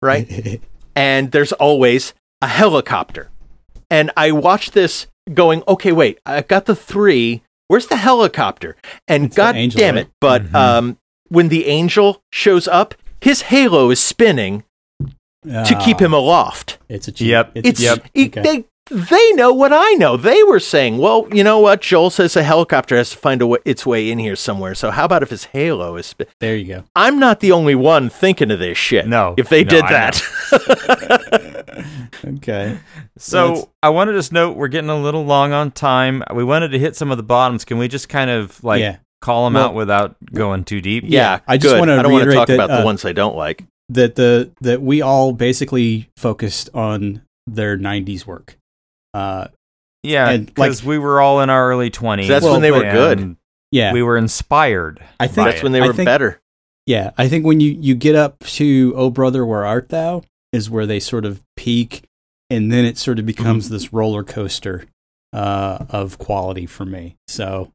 right? [laughs] and there's always a helicopter. And I watched this going, okay, wait, I've got the three. Where's the helicopter? And It's god angel, damn right? it, but Mhm. um, when the angel shows up, his halo is spinning to keep him aloft. It's a cheat. Yep. It's Yep. it- Okay. they they know what I know. They were saying, well, you know what? Joel says a helicopter has to find a w- its way in here somewhere. So how about if his halo is? Sp- There you go. I'm not the only one thinking of this shit. No, if they no, did I that, [laughs] Okay. So Let's- I wanted to just note we're getting a little long on time. We wanted to hit some of the bottoms. Can we just kind of like Yeah. call them Well- out without going too deep? yeah, I just wanna I don't want to talk that, about the uh, ones I don't like. That the that we all basically focused on their '90s work. Uh, Yeah, And, like- because we were all in our early twenties. That's when they were good. yeah, We were inspired. I think That's it. when they were think- better. Yeah, I think when you you get up to "Oh Brother, Where Art Thou" is where they sort of peak, and then it sort of becomes Mm-hmm. this roller coaster uh, of quality for me. So,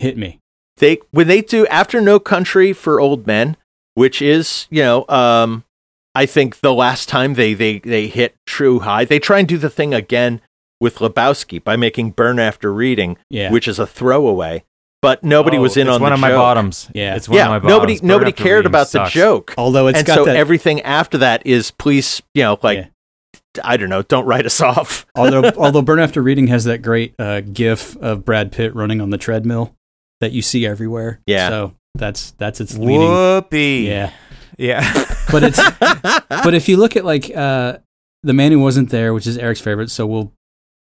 hit me. They when they do after No Country for Old Men, which is you know, um, I think the last time they they they hit true high, they try and do the thing again with Lebowski by making Burn After Reading, Yeah, which is a throwaway. But nobody Oh, was in it's on one the of my bottoms. Yeah. it's one yeah, of my bottoms. nobody Burn nobody cared about sucks. the joke. although it's and got so that. everything after that is please, you know, like Yeah. I don't know, don't write us off. [laughs] although [laughs] although Burn After Reading has that great uh, GIF of Brad Pitt running on the treadmill that you see everywhere. Yeah. so that's that's its leading. Whoopee. Yeah, yeah. [laughs] but it's but if you look at like uh, the man who wasn't there, which is Eric's favorite, so we'll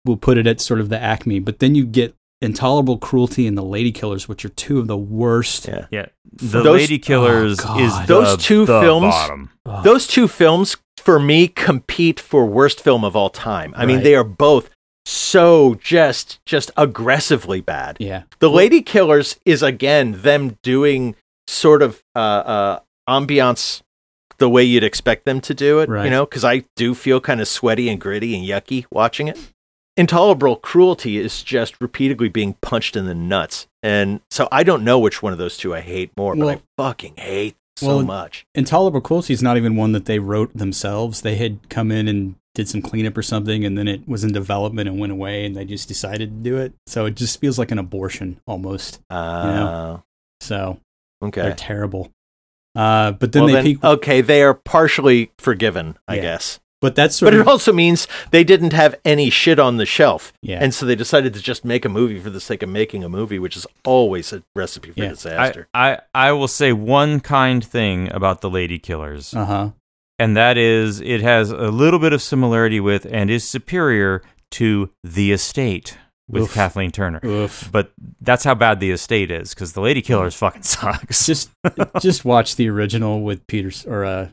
we'll put it at sort of the acme. But then you get intolerable cruelty and the lady killers, which are two of the worst. Yeah. yeah. The Those- Lady Killers Oh, God. is Those the- two the films- Bottom. Those two films for me compete for worst film of all time. I mean, they are both so just just aggressively bad. Yeah, The Lady Killers is again them doing sort of uh, uh, ambiance the way you'd expect them to do it, Right. you know, because I do feel kind of sweaty and gritty and yucky watching it. Intolerable cruelty is just repeatedly being punched in the nuts, and so I don't know which one of those two I hate more, but Well- I fucking hate so Well, much. intolerable cruelty is not even one that they wrote themselves. They had come in and did some cleanup or something, and then it was in development and went away, and they just decided to do it. So it just feels like an abortion almost. Uh, So okay. they're terrible. Uh, but then well, they then, peak. okay, they are partially forgiven, I Yeah. guess. But that's sort But it also means they didn't have any shit on the shelf. yeah. And so they decided to just make a movie for the sake of making a movie, which is always a recipe for Yeah. Disaster. I, I will say one kind thing about the Lady Killers, uh huh. and that is it has a little bit of similarity with and is superior to The Estate with Oof. Kathleen Turner. Oof. But that's how bad The Estate is because the Lady Killers fucking sucks. Just [laughs] just watch the original with Peters or uh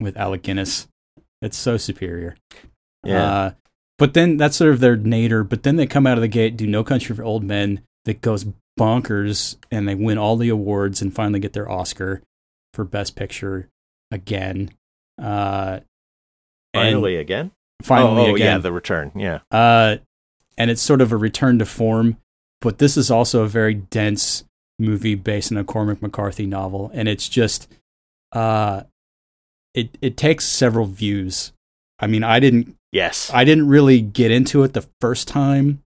with Alec Guinness. It's so superior. Yeah. Uh, but then that's sort of their nadir. But then they come out of the gate, do No Country for Old Men that goes bonkers, and they win all the awards and finally get their Oscar for Best Picture again. Uh, finally again? finally oh, oh, again. yeah, the return. Yeah. Uh, and it's sort of a return to form, but this is also a very dense movie based on a Cormac McCarthy novel, and it's just, uh, it it takes several views. I mean, I didn't Yes. I didn't really get into it the first time,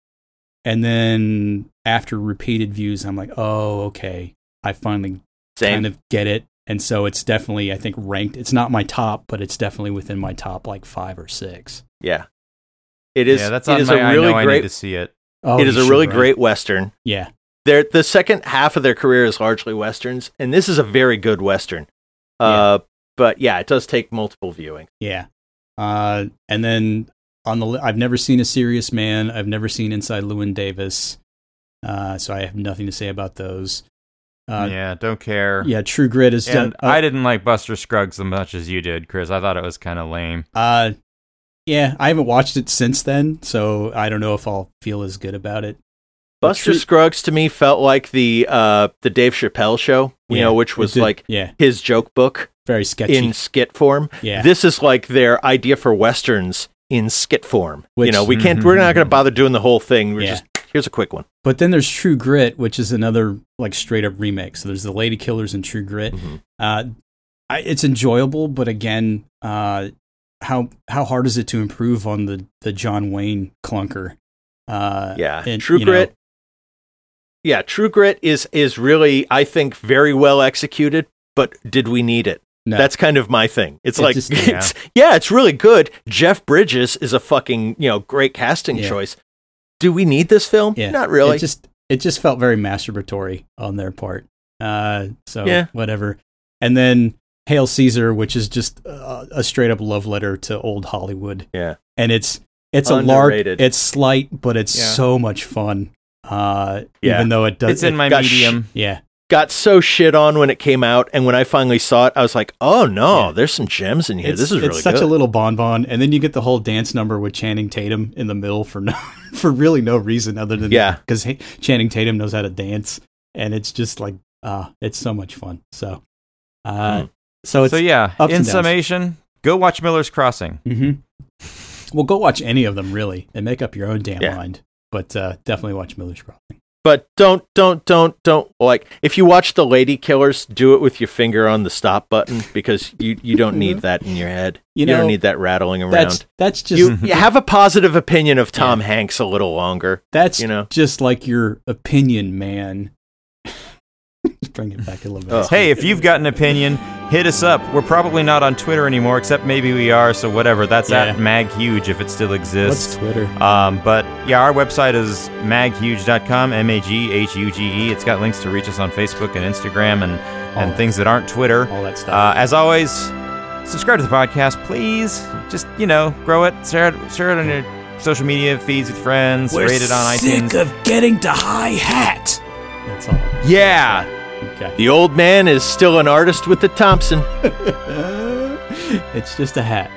and then after repeated views, I'm like, oh, okay, I finally Same. kind of get it. And so it's definitely, I think, ranked. It's not my top, but it's definitely within my top like five or six. yeah. It is. yeah, that's it on is my. a really I know I need great. to see it. Oh, it is a should, really right? great western. Yeah. Their the second half of their career is largely westerns, and this is a very good western. Uh, but yeah, it does take multiple viewing. Yeah. Uh, and then on the, I've never seen A Serious Man. I've never seen Inside Llewyn Davis. Uh, so I have nothing to say about those. Uh, yeah, don't care. yeah. True Grit is. And uh, I didn't like Buster Scruggs as much as you did, Chris. I thought it was kind of lame. Uh, yeah, I haven't watched it since then, so I don't know if I'll feel as good about it. Buster True- Scruggs to me felt like the uh the Dave Chappelle show, you Yeah, know, which was did- like yeah, his joke book very sketchy. in skit form. yeah, This is like their idea for westerns in skit form. you know, we can't. We're not going to bother doing the whole thing. We're Yeah. just here's a quick one. but then there's True Grit, which is another like straight up remake. So there's the Lady Killers and True Grit. Mhm. Uh, I, it's enjoyable, but again, uh, how how hard is it to improve on the the John Wayne clunker? Uh, Yeah, and, True you know, Grit. Yeah, True Grit is is really I think very well executed. But did we need it? No. That's kind of my thing. It's It like, just- [laughs] it's, yeah. it's really good. Jeff Bridges is a fucking, you know, great casting Yeah. choice. Do we need this film? Yeah, Not really. It just it just felt very masturbatory on their part. Uh, so Yeah. whatever. And then Hail Caesar, which is just uh, a straight up love letter to old Hollywood, yeah. and it's it's a lark. It's slight, but it's Yeah. so much fun. Uh, Yeah. even though it does, It's in it- my got sh- medium. yeah, Got so shit on when it came out. And when I finally saw it, I was like, oh no, Yeah. there's some gems in here. it's, this is it's really such good. a little bonbon, and then you get the whole dance number with Channing Tatum in the middle for no [laughs] for really no reason other than Yeah. because Channing Tatum knows how to dance, and it's just like ah, it's so much fun. So, uh, Hmm. so it's so yeah, in summation, go watch Miller's Crossing. hmm Well, go watch any of them really, and make up your own damn Yeah. mind. But uh, definitely watch Miller's Crossing. But don't, don't, don't, don't like if you watch the Lady Killers, do it with your finger on the stop button because you you don't need mm-hmm. that in your head. You You, know, don't need that rattling around. That's that's just you, [laughs] you have a positive opinion of Tom Hanks a little longer. that's you know. just like your opinion, man. Just bring it back a little bit. Ugh. Hey, if you've got an opinion, hit us up. We're probably not on Twitter anymore, except maybe we are. So whatever. That's Yeah. at MagHuge if it still What's exists. Twitter? Um, but yeah, our website is maghuge.com, M A G H U G E. It's got links to reach us on Facebook and Instagram and, and All- things that aren't Twitter. All that stuff. Uh, as always, subscribe to the podcast, please. Just, you know, grow it, share it, share it on your social media feeds with friends, rate it on iTunes. Sick of getting to high hat. That's all. yeah. Okay. The old man is still an artist with the Thompson. [laughs] it's just a hat.